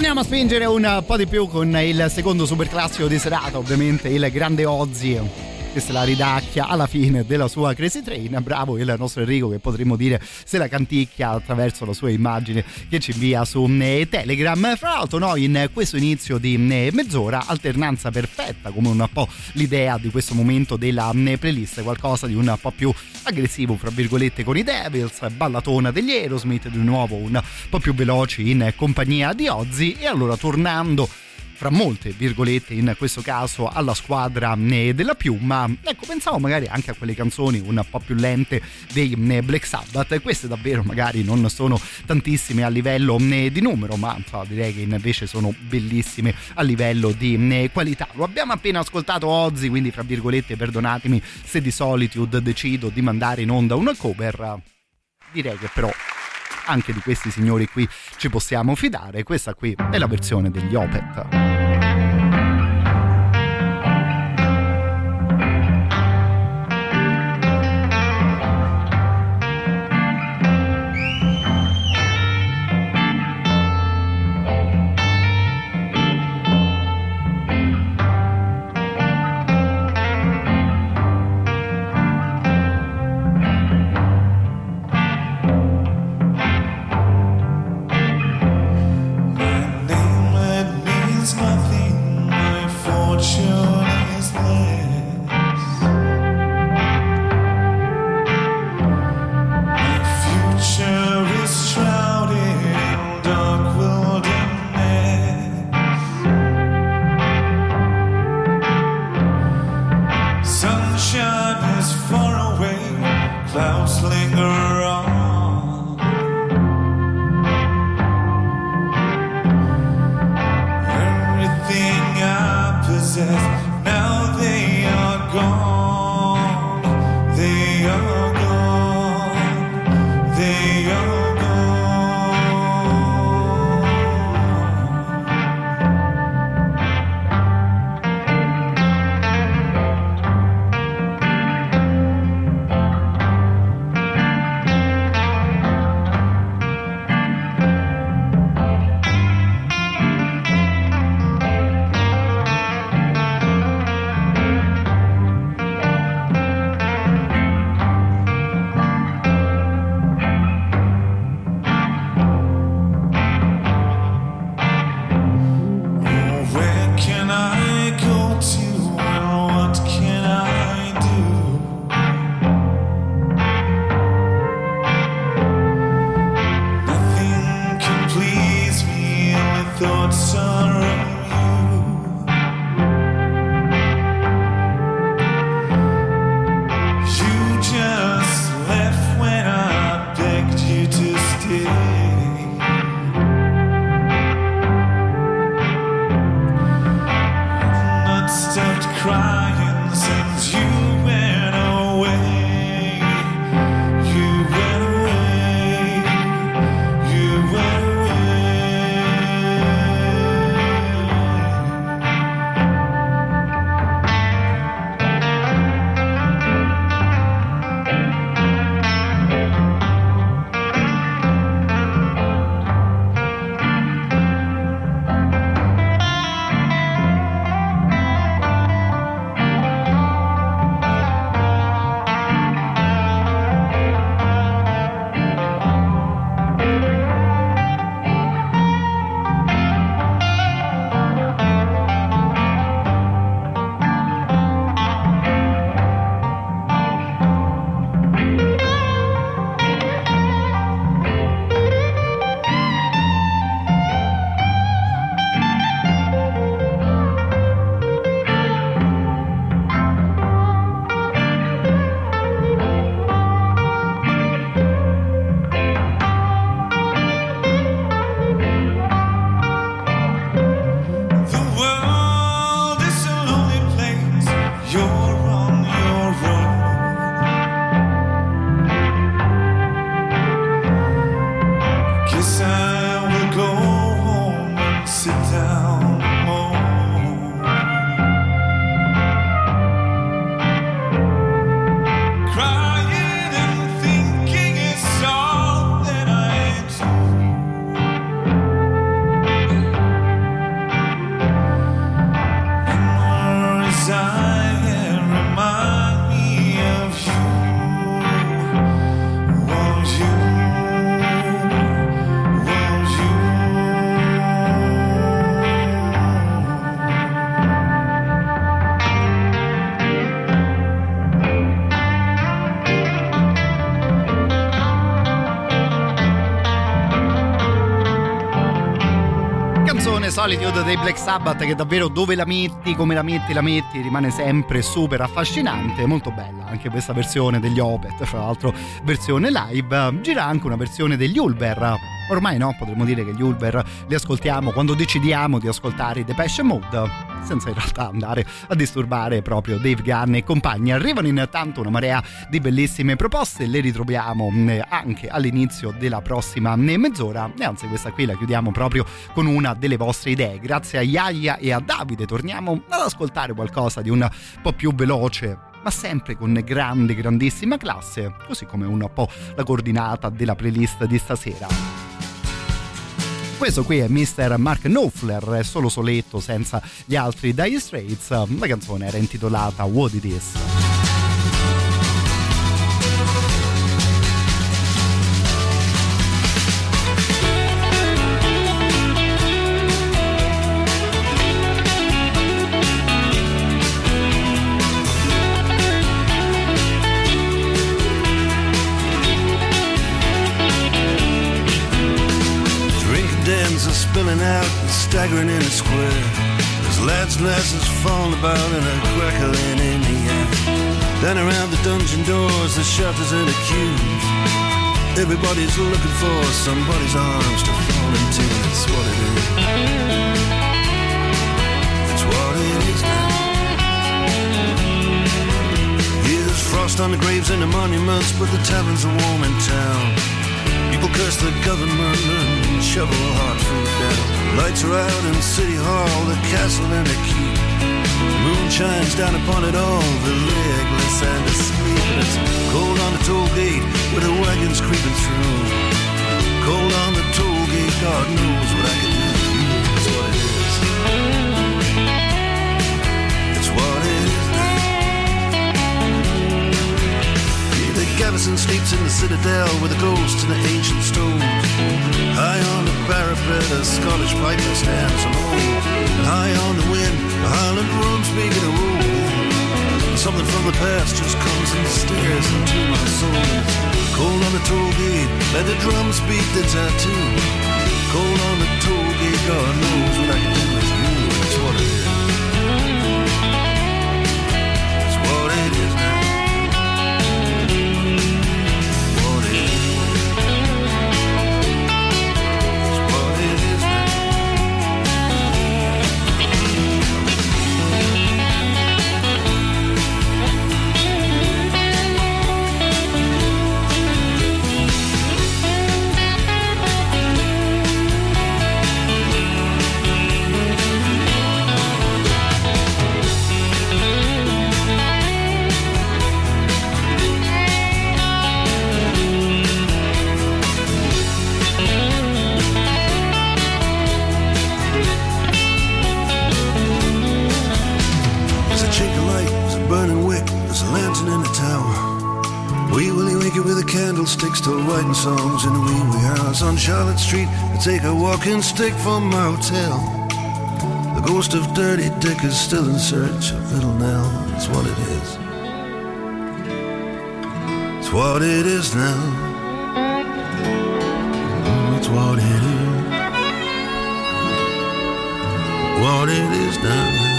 Continuiamo a spingere un po' di più con il secondo super classico di serata, ovviamente il grande Ozzy che se la ridacchia alla fine della sua Crazy Train. Bravo il nostro Enrico che potremmo dire se la canticchia attraverso la sua immagine che ci invia su eh, Telegram. Fra l'altro noi in questo inizio di eh, mezz'ora alternanza perfetta come un po' l'idea di questo momento della eh, playlist, qualcosa di un po' più aggressivo fra virgolette con i Devils, ballatona degli Aerosmith di nuovo un po' più veloci in compagnia di Ozzy e allora tornando fra molte virgolette in questo caso alla squadra eh, della piuma ecco pensavo magari anche a quelle canzoni un po' più lente dei eh, Black Sabbath e queste davvero magari non sono tantissime a livello eh, di numero ma direi che invece sono bellissime a livello di qualità lo abbiamo appena ascoltato Ozzy quindi fra virgolette perdonatemi se di Solitude decido di mandare in onda una cover direi che però anche di questi signori qui ci possiamo fidare. Questa qui è la versione degli Opet. Dei Black Sabbath che davvero dove la metti, come la metti, la metti, rimane sempre super affascinante, molto bella anche questa versione degli Opet, fra l'altro versione live, gira anche una versione degli Ulver. Ormai no, potremmo dire che gli Ulver li ascoltiamo quando decidiamo di ascoltare i Depeche Mode, senza in realtà andare a disturbare proprio Dave Gunn e compagni. Arrivano intanto una marea di bellissime proposte, le ritroviamo eh, anche all'inizio della prossima eh, mezz'ora e anzi questa qui la chiudiamo proprio con una delle vostre idee. Grazie a Iaia e a Davide torniamo ad ascoltare qualcosa di un po' più veloce ma sempre con grande, grandissima classe, così come un po' la coordinata della playlist di stasera. Questo qui è Mr. Mark Knopfler, solo soletto senza gli altri Dire Straits. La canzone era intitolata What It Is. Staggering in a square. There's lads and lasses falling about and a crackling in the air. Down around the dungeon doors, the shutters and the queues. Everybody's looking for somebody's arms to fall into. That's what it is. That's what it is now. Here's frost on the graves and the monuments, but the taverns are warm in town. People curse the government and shovel hard food down. Lights are out in City Hall, the castle and the keep. Moon shines down upon it all, the legless and the sleepless. Cold on the toll gate with the wagons creeping through. Cold on the toll gate, God knows what I can Garrison sleeps in the citadel with the ghosts and the ancient stones. High on the parapet, a Scottish piper stands alone. High on the wind, the Highland drums begin to roll. Something from the past just comes and stares into my soul. Cold on the toll gate, let the drums beat the tattoo. Cold on the toll gate, God knows what I can writing songs in the wee wee house on Charlotte Street. I take a walking stick from my hotel. The ghost of Dirty Dick is still in search of Little Nell. It's what it is. It's what it is now. Mm, It's what it is. What it is now.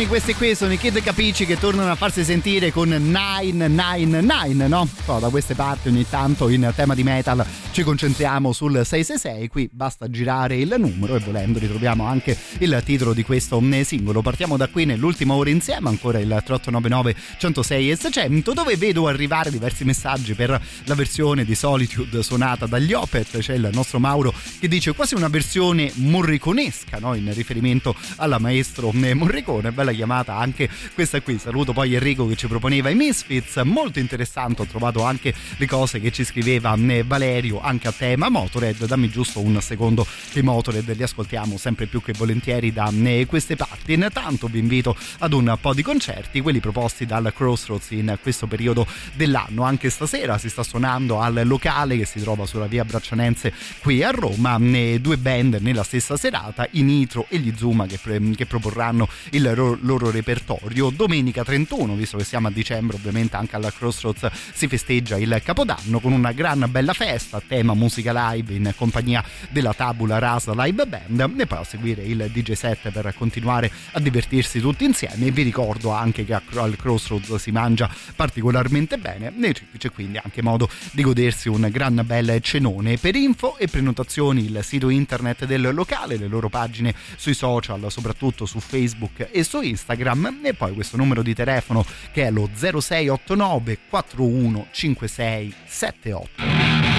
Pallettoni, questi qui sono i Kid Capici che tornano a farsi sentire con 999, no? So, da queste parti ogni tanto in tema di metal ci concentriamo sul 666, qui basta girare il numero e volendo ritroviamo anche il titolo di questo singolo. Partiamo da qui nell'ultima ora insieme, ancora il 3899 106 e 600, dove vedo arrivare diversi messaggi per la versione di Solitude suonata dagli Opet. C'è il nostro Mauro che dice quasi una versione morriconesca, no? In riferimento alla maestra Morricone, bella chiamata anche questa qui. Saluto poi Enrico che ci proponeva i Misfits, molto interessante. Ho trovato anche le cose che ci scriveva Valerio anche a tema Motorhead. Dammi giusto un secondo che i Motorhead li ascoltiamo sempre più che volentieri da queste parti. Intanto vi invito ad un po' di concerti, quelli proposti dal Crossroads in questo periodo dell'anno. Anche stasera si sta suonando al locale che si trova sulla via Braccianense qui a Roma. Due band nella stessa serata, i Nitro e gli Zuma che, che proporranno il loro, loro, repertorio. Domenica 31, visto che siamo a dicembre, ovviamente anche alla Crossroads si festeggia il Capodanno con una gran bella festa tema musica live in compagnia della Tabula Rasa Live Band e poi a seguire il DJ set per continuare a divertirsi tutti insieme. E vi ricordo anche che al Crossroads si mangia particolarmente bene e c'è quindi anche modo di godersi un gran bel cenone. Per info e prenotazioni il sito internet del locale, le loro pagine sui social, soprattutto su Facebook e su Instagram e poi questo numero di telefono che è lo 0689 415678.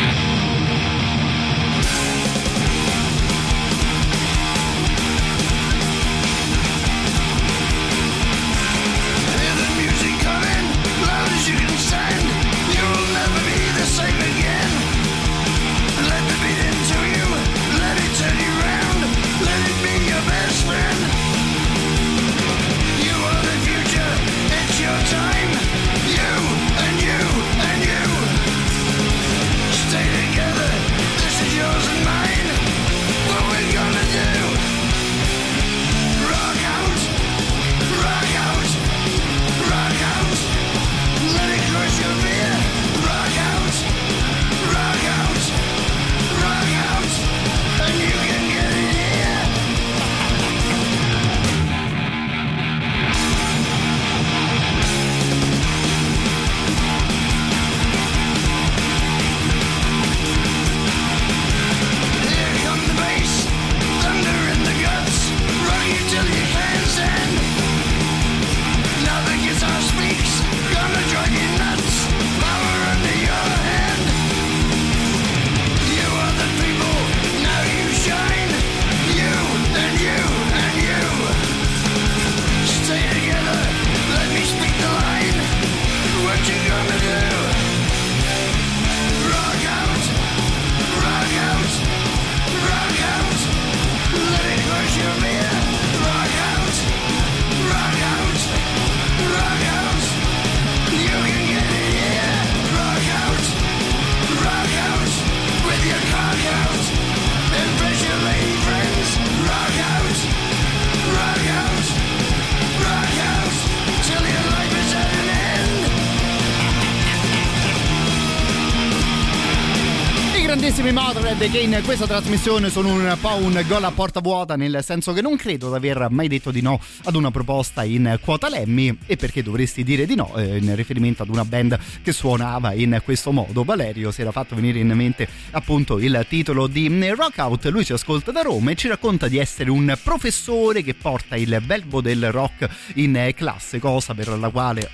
Motorhead che in questa trasmissione sono un po' un gol a porta vuota nel senso che non credo di aver mai detto di no ad una proposta in quota Lemmy. E perché dovresti dire di no eh, in riferimento ad una band che suonava in questo modo? Valerio si era fatto venire in mente appunto il titolo di Rock Out. Lui ci ascolta da Roma e ci racconta di essere un professore che porta il belbo del rock in classe cosa per la quale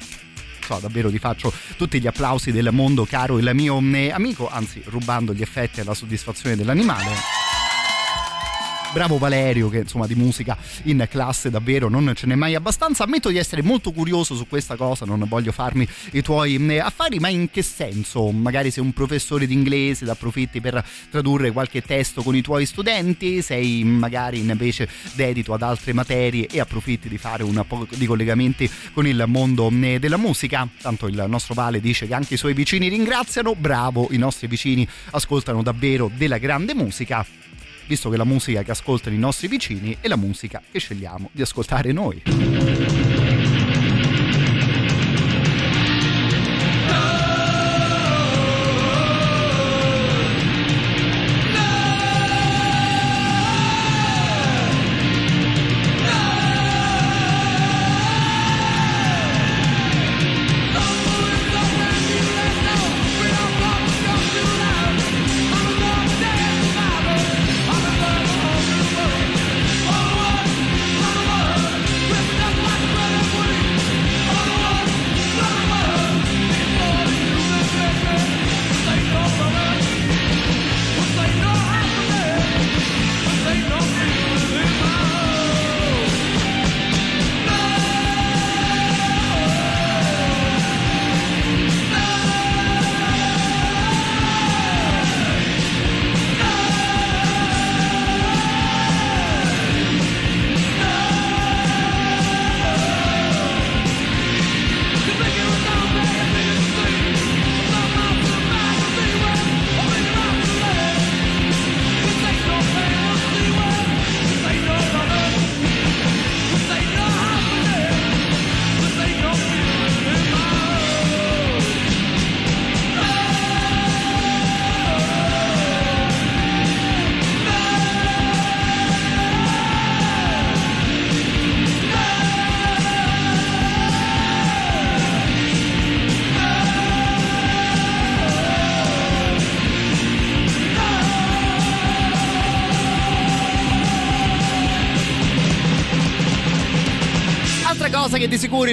so, davvero ti faccio tutti gli applausi del mondo, caro il mio amico, anzi rubando gli effetti alla soddisfazione dell'animale bravo Valerio che insomma di musica in classe davvero non ce n'è mai abbastanza. Ammetto di essere molto curioso su questa cosa non voglio farmi i tuoi affari ma in che senso? Magari sei un professore di inglese ti approfitti per tradurre qualche testo con i tuoi studenti sei magari invece dedito ad altre materie e approfitti di fare un po' di collegamenti con il mondo della musica. Tanto il nostro Vale dice che anche i suoi vicini ringraziano. Bravo i nostri vicini ascoltano davvero della grande musica visto che la musica che ascoltano i nostri vicini è la musica che scegliamo di ascoltare noi.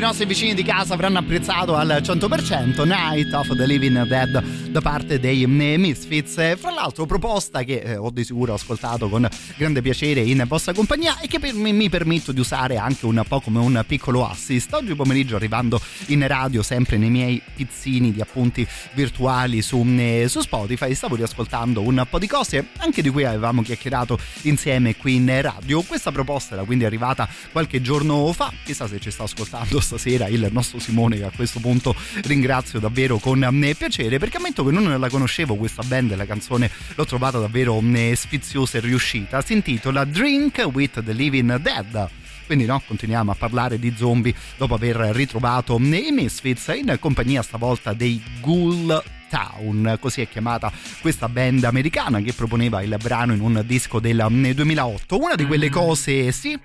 Nostri vicini di casa avranno apprezzato al 100%, Night of the Living Dead da parte dei eh, Misfits. Eh, Fra l'altro proposta che eh, ho di sicuro ascoltato con grande piacere in vostra compagnia e che per me mi permetto di usare anche un po' come un piccolo assist. Oggi pomeriggio arrivando in radio sempre nei miei pizzini di appunti virtuali su, su Spotify stavo riascoltando un po' di cose anche di cui avevamo chiacchierato insieme qui in radio. Questa proposta era quindi arrivata qualche giorno fa, chissà se ci sta ascoltando stasera il nostro Simone che a questo punto ringrazio davvero con eh, piacere perché ammetto che non la conoscevo questa band, la canzone l'ho trovata davvero eh, sfiziosa e riuscita. Si intitola Drink with the Living Dead. Quindi no, continuiamo a parlare di zombie dopo aver ritrovato i Misfits in compagnia stavolta dei Ghoul Town, così è chiamata questa band americana che proponeva il brano in un disco del 2008. Una di quelle cose, sì,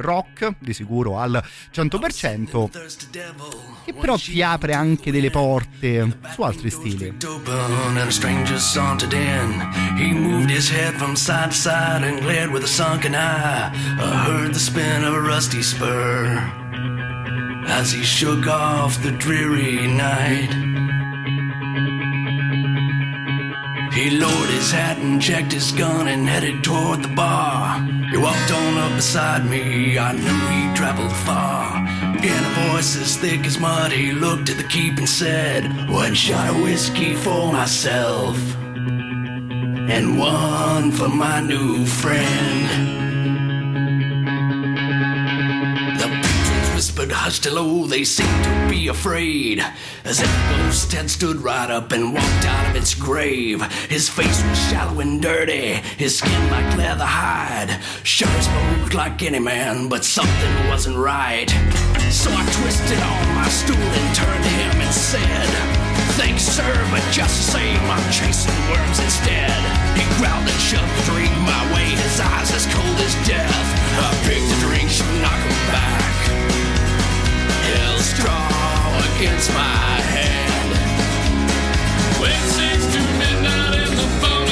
rock di sicuro al 100% che però ti apre anche delle porte su altri stili. He moved his head from side to side and glared with a sunken eye. I heard the spin of a rusty spur as he shook off the dreary night. He lowered his hat and checked his gun and headed toward the bar. He walked on up beside me, I knew he'd traveled far. In a voice as thick as mud, he looked at the keep and said, One shot of whiskey for myself, and one for my new friend. Patrons whispered hushed hello, oh, they seemed to be afraid. As if ghost had stood right up and walked out of its grave. His face was shallow and dirty, his skin like leather hide. Sure spoke like any man, but something wasn't right. So I twisted on my stool and turned to him and said, Thanks, sir, but just the same, I'm chasing worms instead. He growled and shoved the drink my way, his eyes as cold as death. I picked the drink, should knock him back. Straw against my hand. To midnight and the phone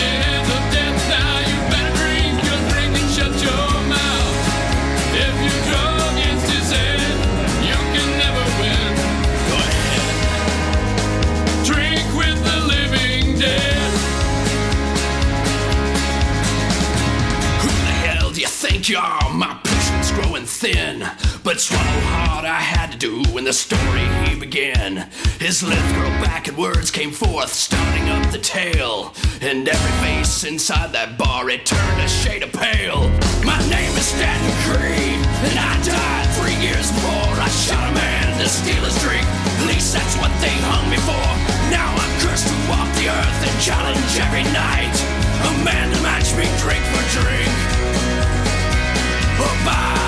you better drink your drink and shut your mouth. If you draw against his you can never win. Go ahead. Drink with the living dead. Who the hell do you think you are? My thin. But swallow hard I had to do when the story he began. His lips grew back and words came forth, starting up the tale. And every face inside that bar, it turned a shade of pale. My name is Stanton Creed, and I died three years before I shot a man to steal his drink. At least that's what they hung me for. Now I'm cursed to walk the earth and challenge every night. A man to match me drink for drink. Oh, or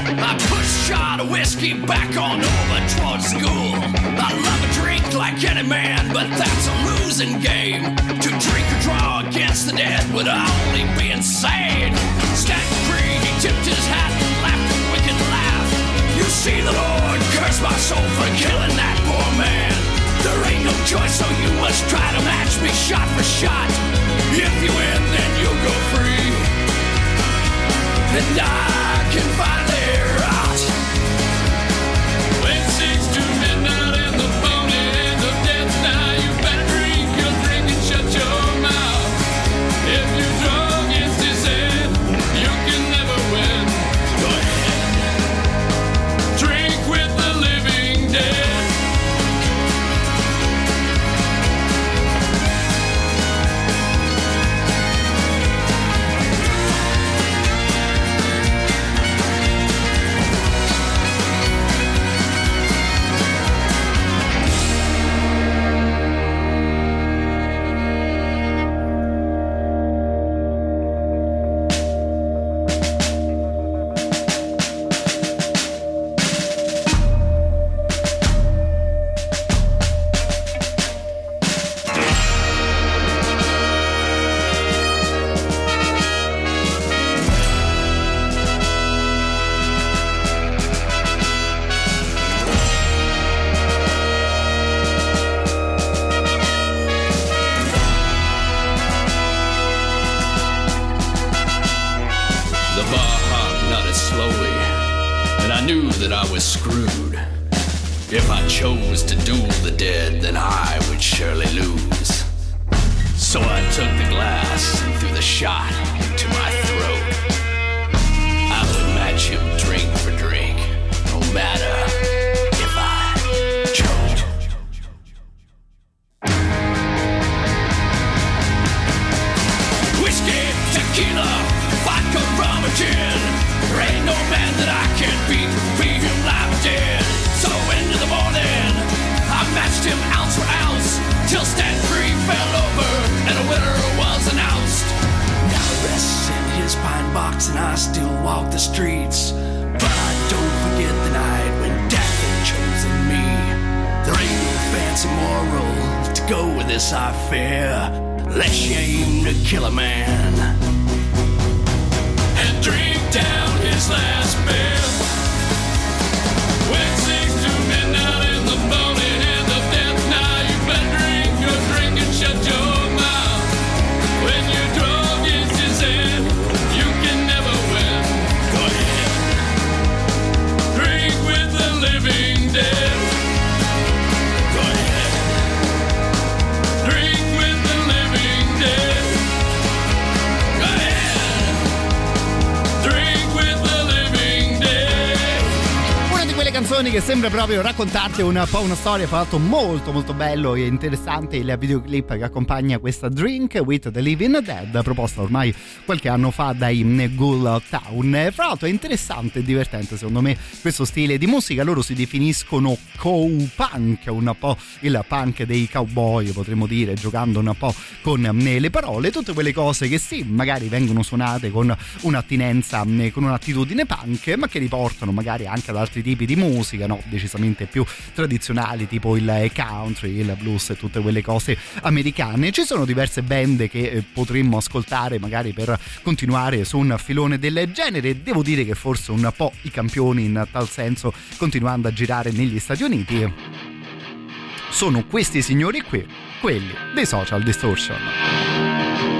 I push shot of whiskey back on over towards school. I love a drink like any man, but that's a losing game. To drink or draw against the dead would only be insane. Stanton Creed, he tipped his hat and laughed a wicked laugh. You see, the Lord curse my soul for killing that poor man. There ain't no choice, so you must try to match me shot for shot. If you win, then you'll go free. And I can finally sembra proprio raccontarti un po' una storia, fra l'altro molto molto bello e interessante il videoclip che accompagna questa Drink with the Living Dead, proposta ormai qualche anno fa dai Ghoul Town. Fra l'altro è interessante e divertente secondo me questo stile di musica, loro si definiscono cow-punk, un po' il punk dei cowboy potremmo dire, giocando un po' con eh, le parole, tutte quelle cose che sì, magari vengono suonate con un'attinenza, eh, con un'attitudine punk, ma che riportano magari anche ad altri tipi di musica, no? decisamente più tradizionali, tipo il country, il blues e tutte quelle cose americane. Ci sono diverse band che eh, potremmo ascoltare magari per continuare su un filone del genere. Devo dire che forse un po' i campioni in tal senso, continuando a girare negli Stati Uniti, sono questi signori qui, quelli dei social distortion.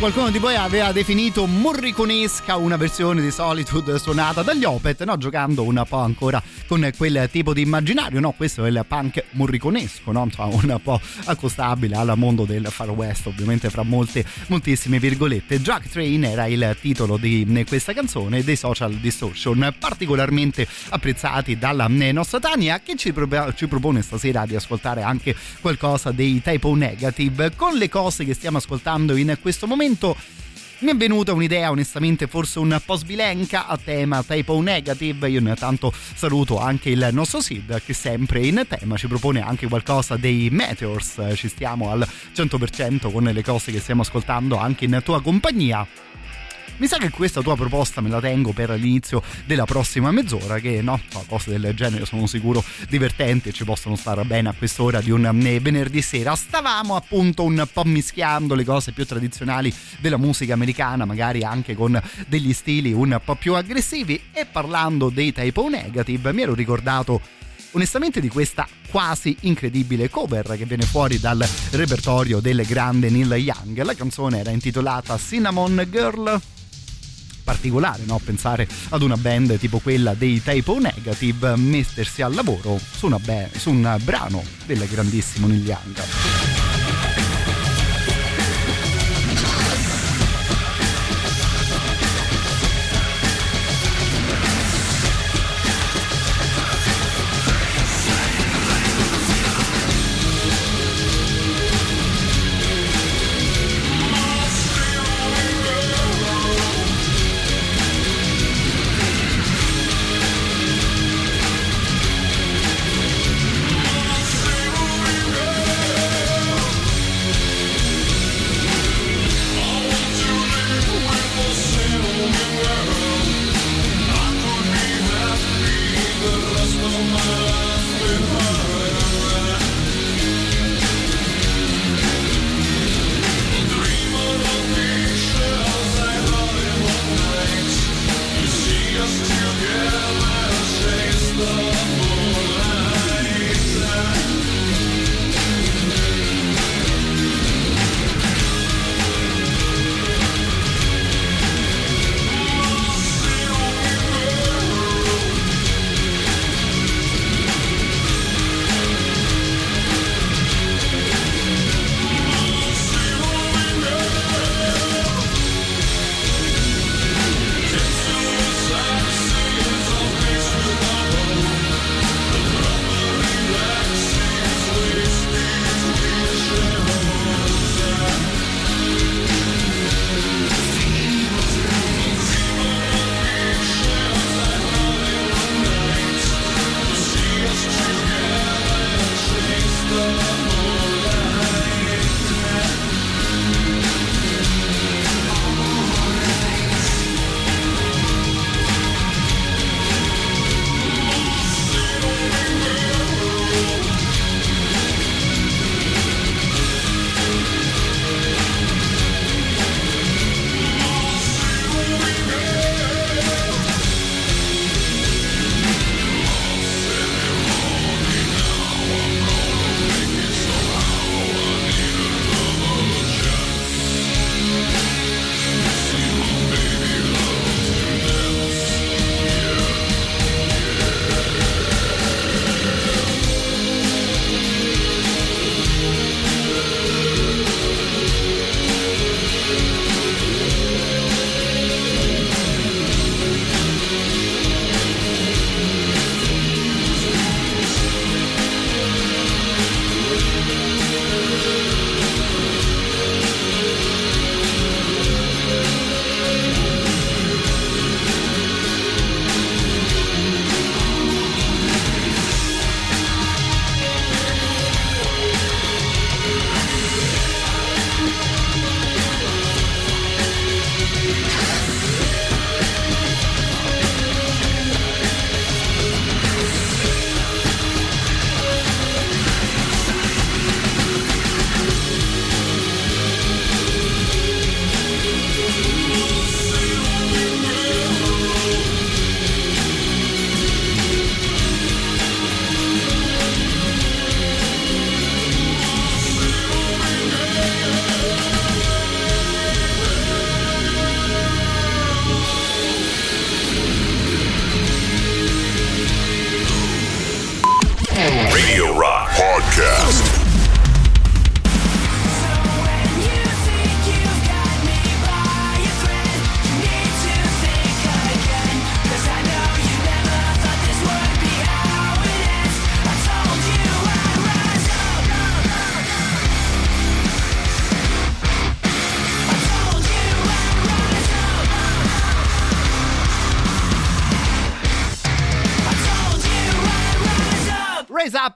Qualcuno di voi aveva definito morriconesca una versione di Solitude suonata dagli Opet, no? giocando un po' ancora con quel tipo di immaginario, no? questo è il punk morriconesco, no? Un po' accostabile al mondo del Far West, ovviamente fra molte, moltissime virgolette. Jack Train era il titolo di questa canzone dei Social Distortion, particolarmente apprezzati dalla nostra Tania che ci, pro- ci propone stasera di ascoltare anche qualcosa dei Typo Negative. Con le cose che stiamo ascoltando in questo momento mi è venuta un'idea onestamente forse un po' sbilenca a tema typo negative. Io intanto saluto anche il nostro Sid che sempre in tema ci propone anche qualcosa dei Meteors. Ci stiamo al 100% con le cose che stiamo ascoltando anche in tua compagnia mi sa che questa tua proposta me la tengo per l'inizio della prossima mezz'ora, che no, cose del genere sono sicuro divertenti e ci possono stare bene a quest'ora di un venerdì sera. Stavamo appunto un po' mischiando le cose più tradizionali della musica americana, magari anche con degli stili un po' più aggressivi e parlando dei typo negative mi ero ricordato onestamente di questa quasi incredibile cover che viene fuori dal repertorio del grande Neil Young. La canzone era intitolata Cinnamon Girl particolare no? pensare ad una band tipo quella dei Typo Negative mettersi al lavoro su, una be- su un brano del grandissimo Neil Young.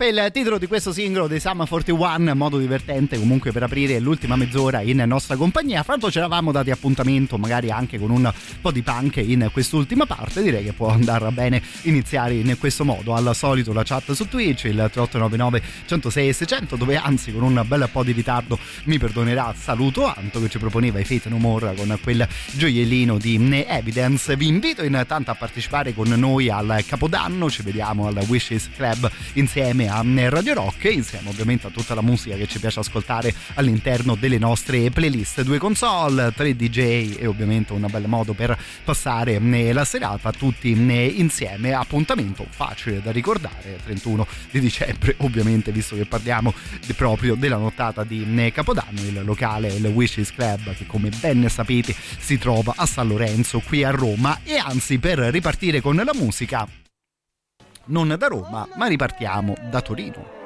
È il titolo di questo singolo dei Summer 41, modo divertente comunque per aprire l'ultima mezz'ora in nostra compagnia. Fra l'altro ci dati appuntamento magari anche con un po' di punk in quest'ultima parte, direi che può andare bene iniziare in questo modo. Al solito la chat su Twitch, il 3899 106 600, dove anzi con un bel po' di ritardo mi perdonerà saluto Anto che ci proponeva i Fate No More con quel gioiellino di Evidence. Vi invito intanto a partecipare con noi al Capodanno, ci vediamo al Wishes Club insieme a Radio Rock, insieme ovviamente a tutta la musica che ci piace ascoltare all'interno delle nostre playlist. Due console, tre DJ e ovviamente un bel modo per passare la serata tutti insieme. Appuntamento facile da ricordare, 31 di dicembre (laughs) ovviamente, visto che parliamo proprio della nottata di Capodanno, il locale, il Wishes Club che come ben sapete si trova a San Lorenzo qui a Roma e anzi per ripartire con la musica non da Roma, ma ripartiamo da Torino.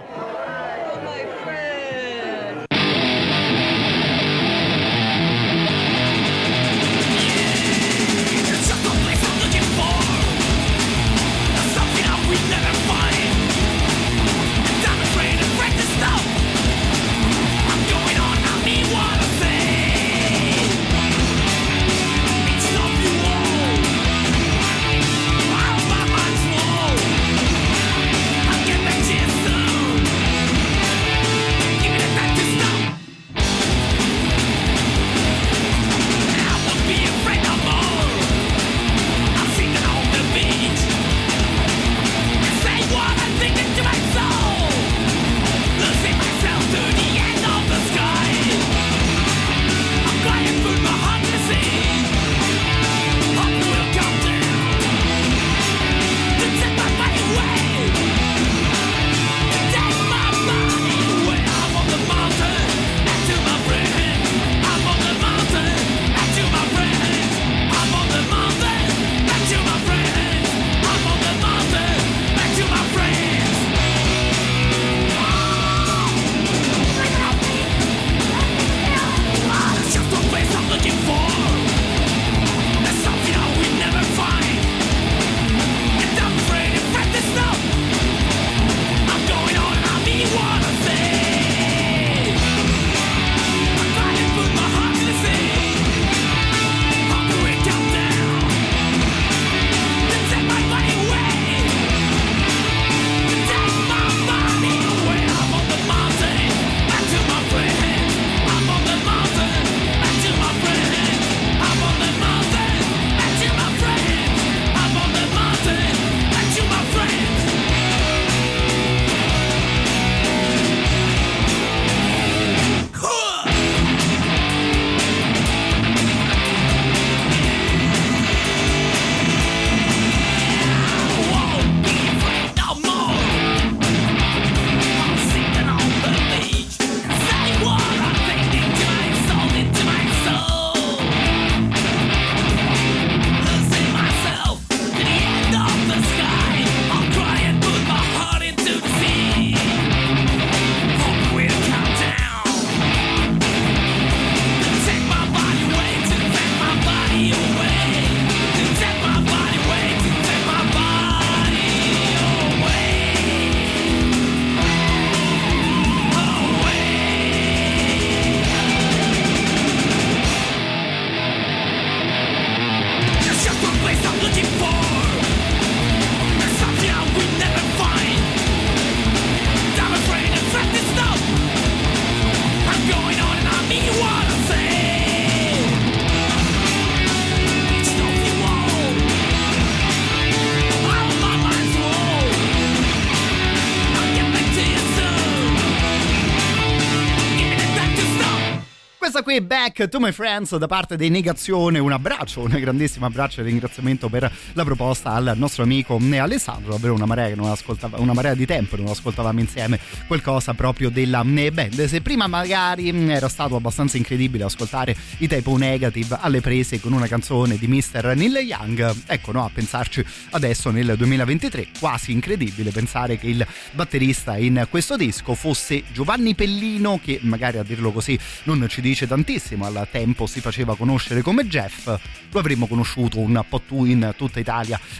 Back to My Friends da parte dei Negazione, un abbraccio, un grandissimo abbraccio e ringraziamento per la proposta al nostro amico Alessandro, davvero una marea, una marea di tempo non ascoltavamo insieme qualcosa proprio della band. Se prima magari era stato abbastanza incredibile ascoltare i Typo Negative alle prese con una canzone di Mr. Neil Young, ecco no, a pensarci adesso nel 2023, quasi incredibile pensare che il batterista in questo disco fosse Giovanni Pellino, che magari a dirlo così non ci dice tantissimo, al tempo si faceva conoscere come Jeff, lo avremmo conosciuto un po' tu in tutta Italia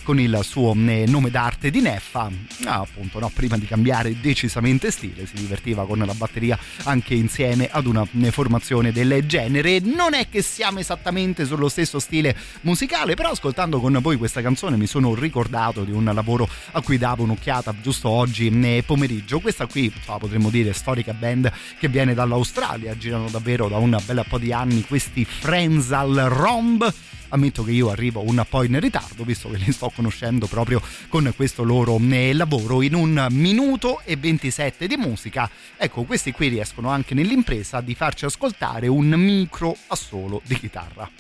con il suo eh, nome d'arte di Neffa, ah, appunto no, prima di cambiare decisamente stile si divertiva con la batteria anche insieme ad una eh, formazione del genere, non è che siamo esattamente sullo stesso stile musicale, però ascoltando con voi questa canzone mi sono ricordato di un lavoro a cui davo un'occhiata giusto oggi eh, pomeriggio, questa qui potremmo dire storica band che viene dall'Australia, girano davvero da un bel po' di anni questi Friends al Romb ammetto che io arrivo un po' in ritardo visto che li sto conoscendo proprio con questo loro eh, lavoro. In un minuto e 27 di musica ecco questi qui riescono anche nell'impresa di farci ascoltare un micro assolo di chitarra.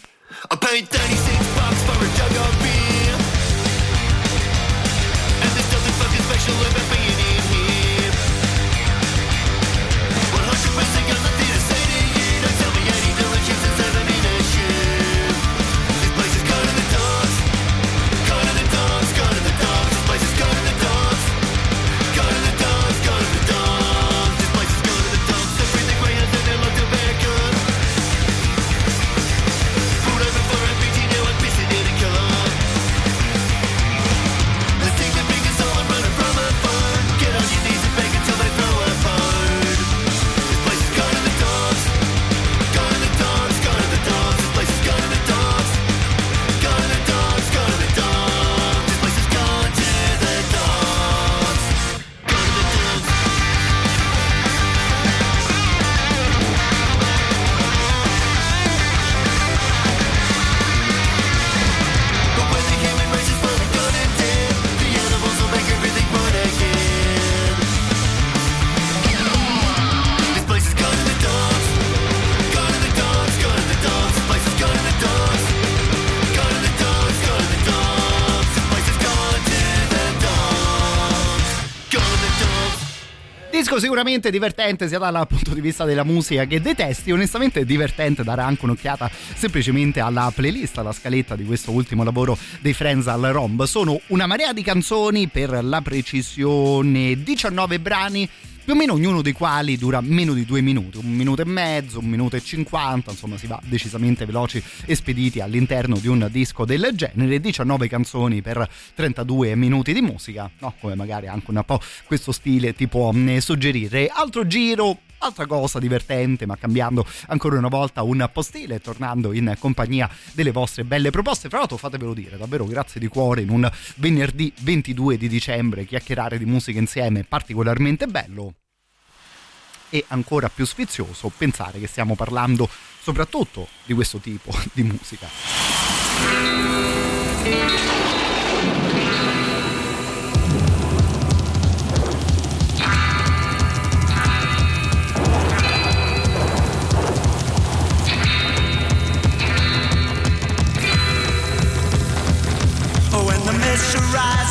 I paid 36 bucks for a jug of beer. And there's nothing fucking special about being in Sicuramente divertente sia dal punto di vista della musica che dei testi, onestamente è divertente dare anche un'occhiata semplicemente alla playlist, alla scaletta di questo ultimo lavoro dei Friends al Romb. Sono una marea di canzoni per la precisione 19 brani più o meno ognuno dei quali dura meno di due minuti, un minuto e mezzo, un minuto e cinquanta, insomma si va decisamente veloci e spediti all'interno di un disco del genere, 19 canzoni per 32 minuti di musica, no? come magari anche un po' questo stile ti può eh, suggerire. Altro giro Altra cosa divertente, ma cambiando ancora una volta un po' stile, tornando in compagnia delle vostre belle proposte. Fra l'altro, fatevelo dire, davvero grazie di cuore in un venerdì 22 di dicembre chiacchierare di musica insieme è particolarmente bello. E ancora più sfizioso pensare che stiamo parlando soprattutto di questo tipo di musica. The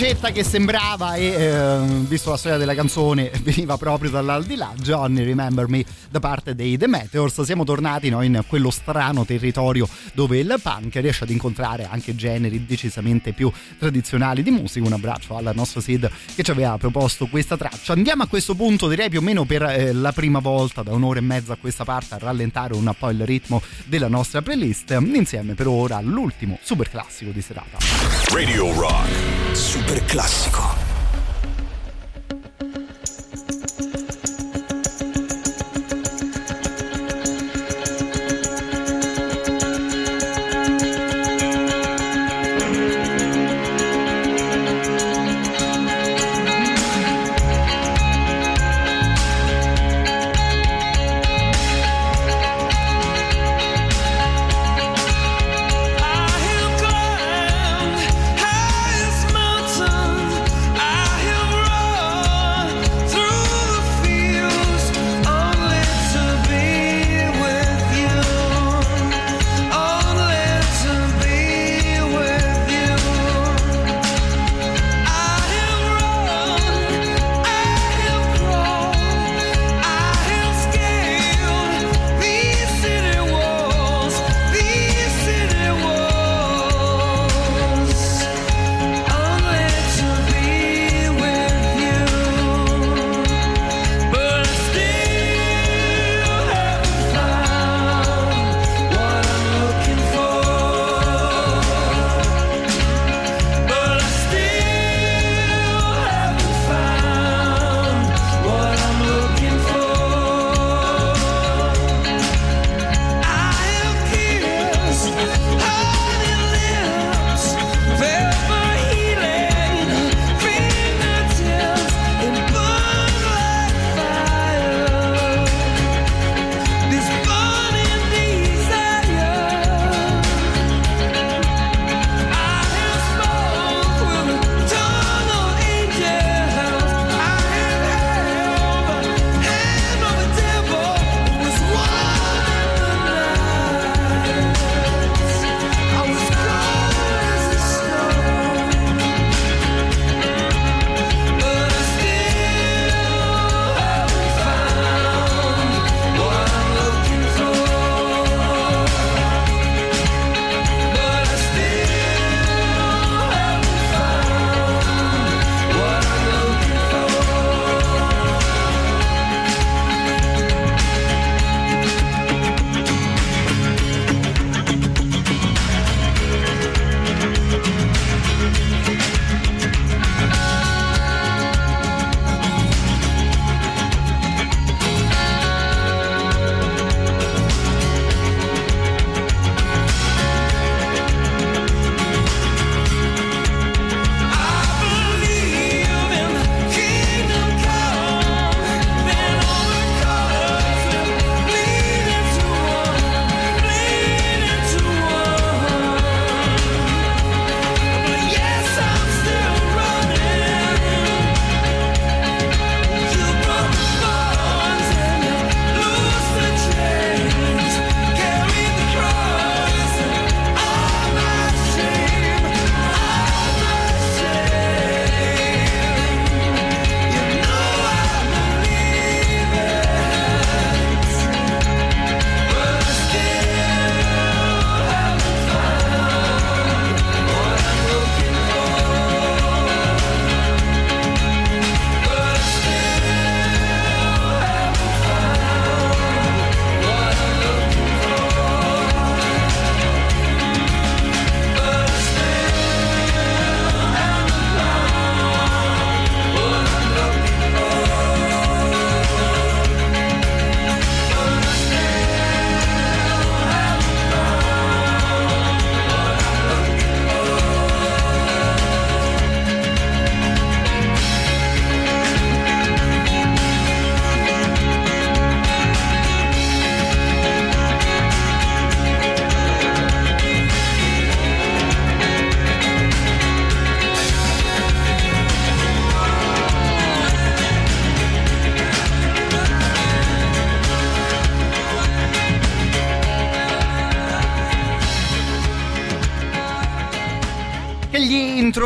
vocetta che sembrava e eh, visto la storia della canzone (laughs) veniva proprio dall'aldilà. Johnny Remember Me da parte dei The Meteors. Siamo tornati no, in quello strano territorio dove il punk riesce ad incontrare anche generi decisamente più tradizionali di musica. Un abbraccio al nostro Sid che ci aveva proposto questa traccia. Andiamo a questo punto direi più o meno per eh, la prima volta da un'ora e mezza a questa parte a rallentare un po' il ritmo della nostra playlist. Insieme per ora all'ultimo super classico di serata. Radio Rock. Super classico.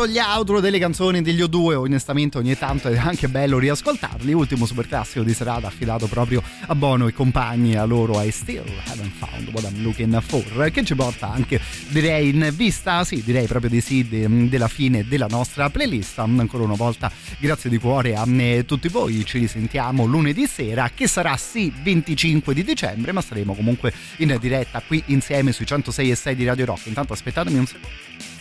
Intro, gli outro delle canzoni degli O2 onestamente ogni tanto è anche bello riascoltarli. Ultimo super classico di serata affidato proprio a Bono e compagni a loro I Still Haven't Found What I'm Looking For che ci porta anche direi in vista, sì direi proprio di sì, de- della fine della nostra playlist. Ancora una volta grazie di cuore a tutti voi, ci risentiamo lunedì sera che sarà sì 25 di dicembre ma saremo comunque in diretta qui insieme sui 106 e 6 di Radio Rock. Intanto aspettatemi un secondo.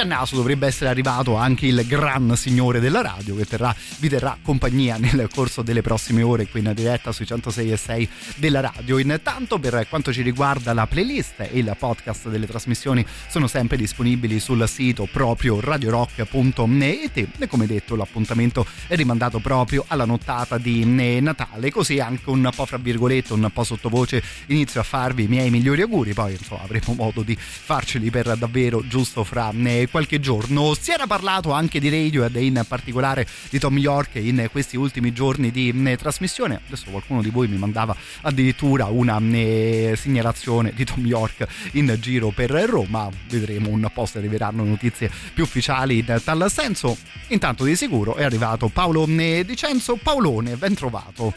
A naso dovrebbe essere arrivato anche il gran signore della radio che terrà, vi terrà compagnia nel corso delle prossime ore qui in diretta sui 106 e 6 della radio. Intanto per quanto ci riguarda la playlist e il podcast delle trasmissioni sono sempre disponibili sul sito proprio radiorock.net e come detto l'appuntamento è rimandato proprio alla nottata di Natale così anche un po' fra virgolette un po' sottovoce inizio a farvi i miei migliori auguri poi insomma avremo modo di farceli per davvero giusto fra qualche giorno. Si era parlato anche di Radiohead e in particolare di Tom York in questi ultimi giorni di eh, trasmissione. Adesso qualcuno di voi mi mandava addirittura una eh, segnalazione di Tom York in giro per Roma. Vedremo un po' se arriveranno notizie più ufficiali in tal senso. Intanto di sicuro è arrivato Paolo eh, Dicenzo. Paolone, ben trovato.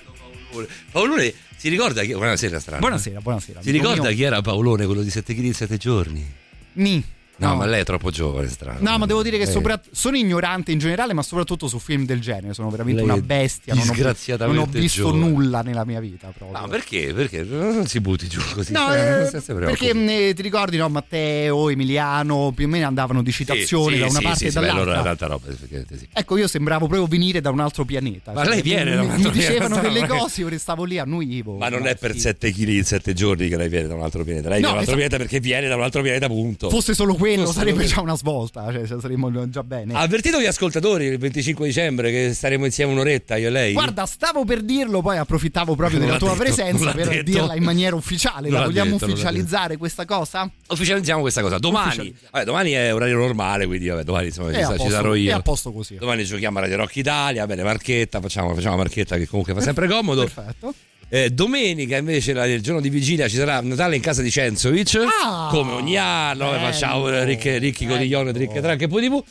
Paolone si ricorda chi... Buonasera strano. Buonasera, buonasera. Si ricorda chi era Paolone, quello di 7 kg in 7 giorni? Ni. No, ma lei è troppo giovane, strano. No, ma devo dire che Eh. sopra- sono ignorante in generale, ma soprattutto su film del genere. Sono veramente Lei una bestia. Non ho, disgraziatamente non ho visto giovane. nulla nella mia vita proprio. No, perché? Perché non si butti giù così. No, Eh, eh, perché mh, ti ricordi, no, Matteo, Emiliano, più o meno andavano di citazioni Sì, da una sì, parte sì, e beh, dall'altra. allora tanta roba. Ecco, io sembravo proprio venire da un altro pianeta. Ma Cioè, lei viene mi, da un altro mi dicevano pianeta, delle cose, io restavo lì, annuivo. Ma non è per 7 kg in 7 giorni che lei viene da un altro pianeta. Lei viene da un altro pianeta perché viene da un altro pianeta, punto. Fosse solo quello, Fosse sarebbe già una svolta, cioè saremmo già bene. Avvertito gli ascoltatori il 25 dicembre che staremo insieme un'oretta, io e lei? Guarda, stavo per dirlo, poi approfittavo proprio Non della tua detto, presenza per detto. dirla in maniera ufficiale. Non La vogliamo detto, ufficializzare questa cosa? Ufficializziamo questa cosa. Domani, vabbè, domani è orario normale, quindi vabbè, domani insomma, È ci, posto- sarò è io. a posto così. Domani giochiamo a Radio Rock Italia, bene, Marchetta, facciamo, facciamo Marchetta che comunque fa sempre (laughs) comodo. Perfetto. Eh, domenica invece la- il giorno di vigilia ci sarà Natale in casa di Cenzovic Ah, come ogni anno eh, bello, facciamo eh, ricche, ricchi codiglione ricche tranche e poi di più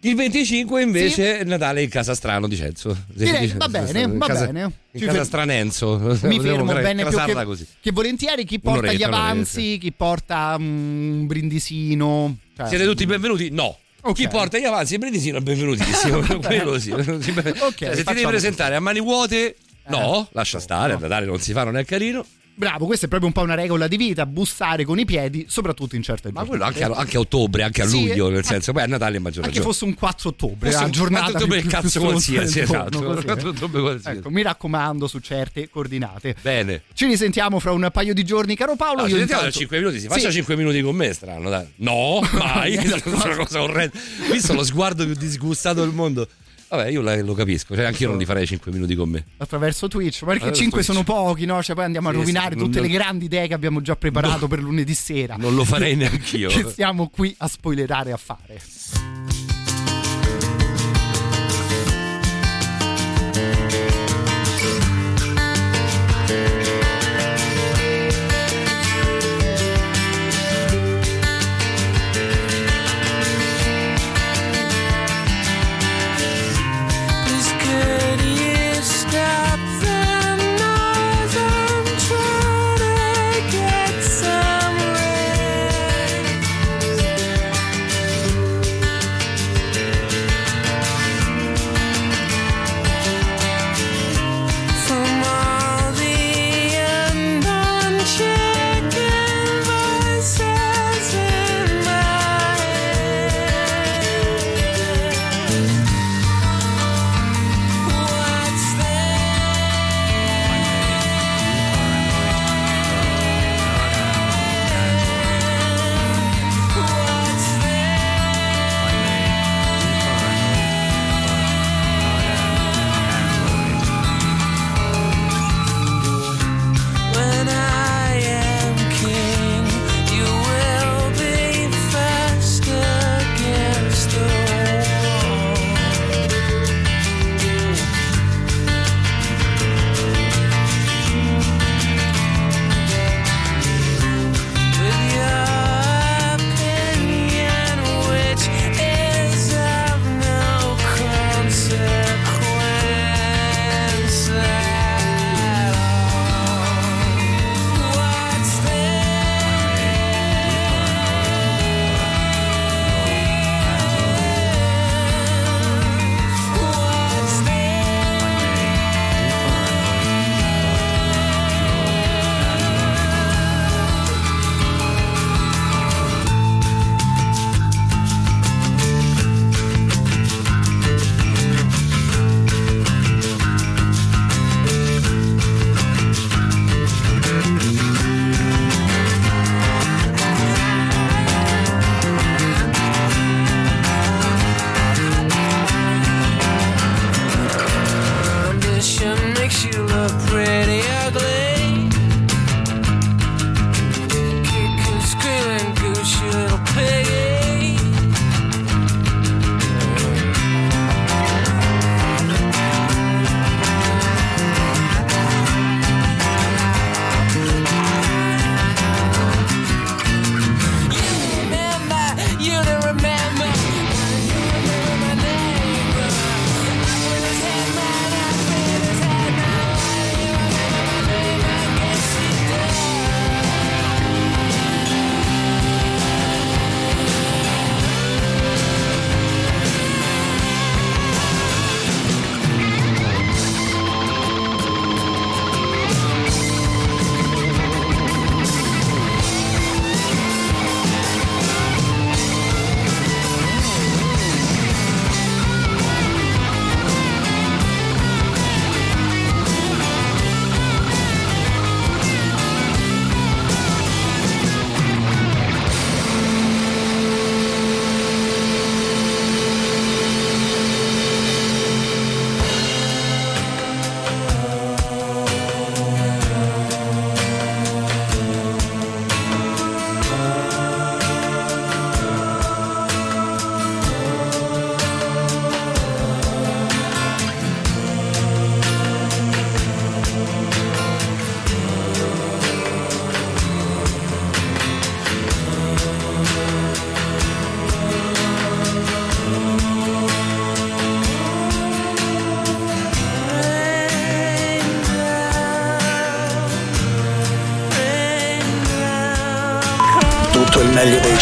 il 25 invece Natale in casa strano di Cenzo Direi, va bene, va casa, bene. in casa stranenzo Mi fermo bene più che, così. che volentieri chi porta gli avanzi, chi porta mm, un brindisino. cioè- siete tutti benvenuti? no Ok. Chi porta gli avanzi e brindisino è benvenutissimo, (laughs) (laughs) quello sì. Cioè, se ti devi presentare a mani vuote, no, lascia stare, a Natale non si fa, non è carino. Bravo, questa è proprio un po' una regola di vita, bussare con i piedi, soprattutto in certe Ma giornate. quello anche a, anche a ottobre, anche a Sì, luglio, nel eh, senso, poi a Natale è maggior Anche ragione. fosse un 4 ottobre, Fosse la un giornata 4 ottobre, più- cazzo qualsiasi, esatto. eh. 4 ottobre qualsiasi. Ecco, mi raccomando su certe coordinate. Bene. Ci risentiamo fra un paio di giorni, caro Paolo. No, ci sentiamo intanto- tra 5 minuti, si faccia Sì. 5 minuti con me, strano, dai. No, (laughs) mai, è (laughs) una cosa orrenda. Visto lo sguardo più disgustato del mondo. Vabbè, io la- lo capisco, cioè anche io non li farei 5 minuti con me. attraverso Twitch, ma perché Attraverso 5 Twitch. sono pochi, no? Cioè poi andiamo a Sì, rovinare sì, tutte non- le grandi idee che abbiamo già preparato per lunedì sera. Non lo farei neanch'io. (laughs) che stiamo qui a spoilerare a fare.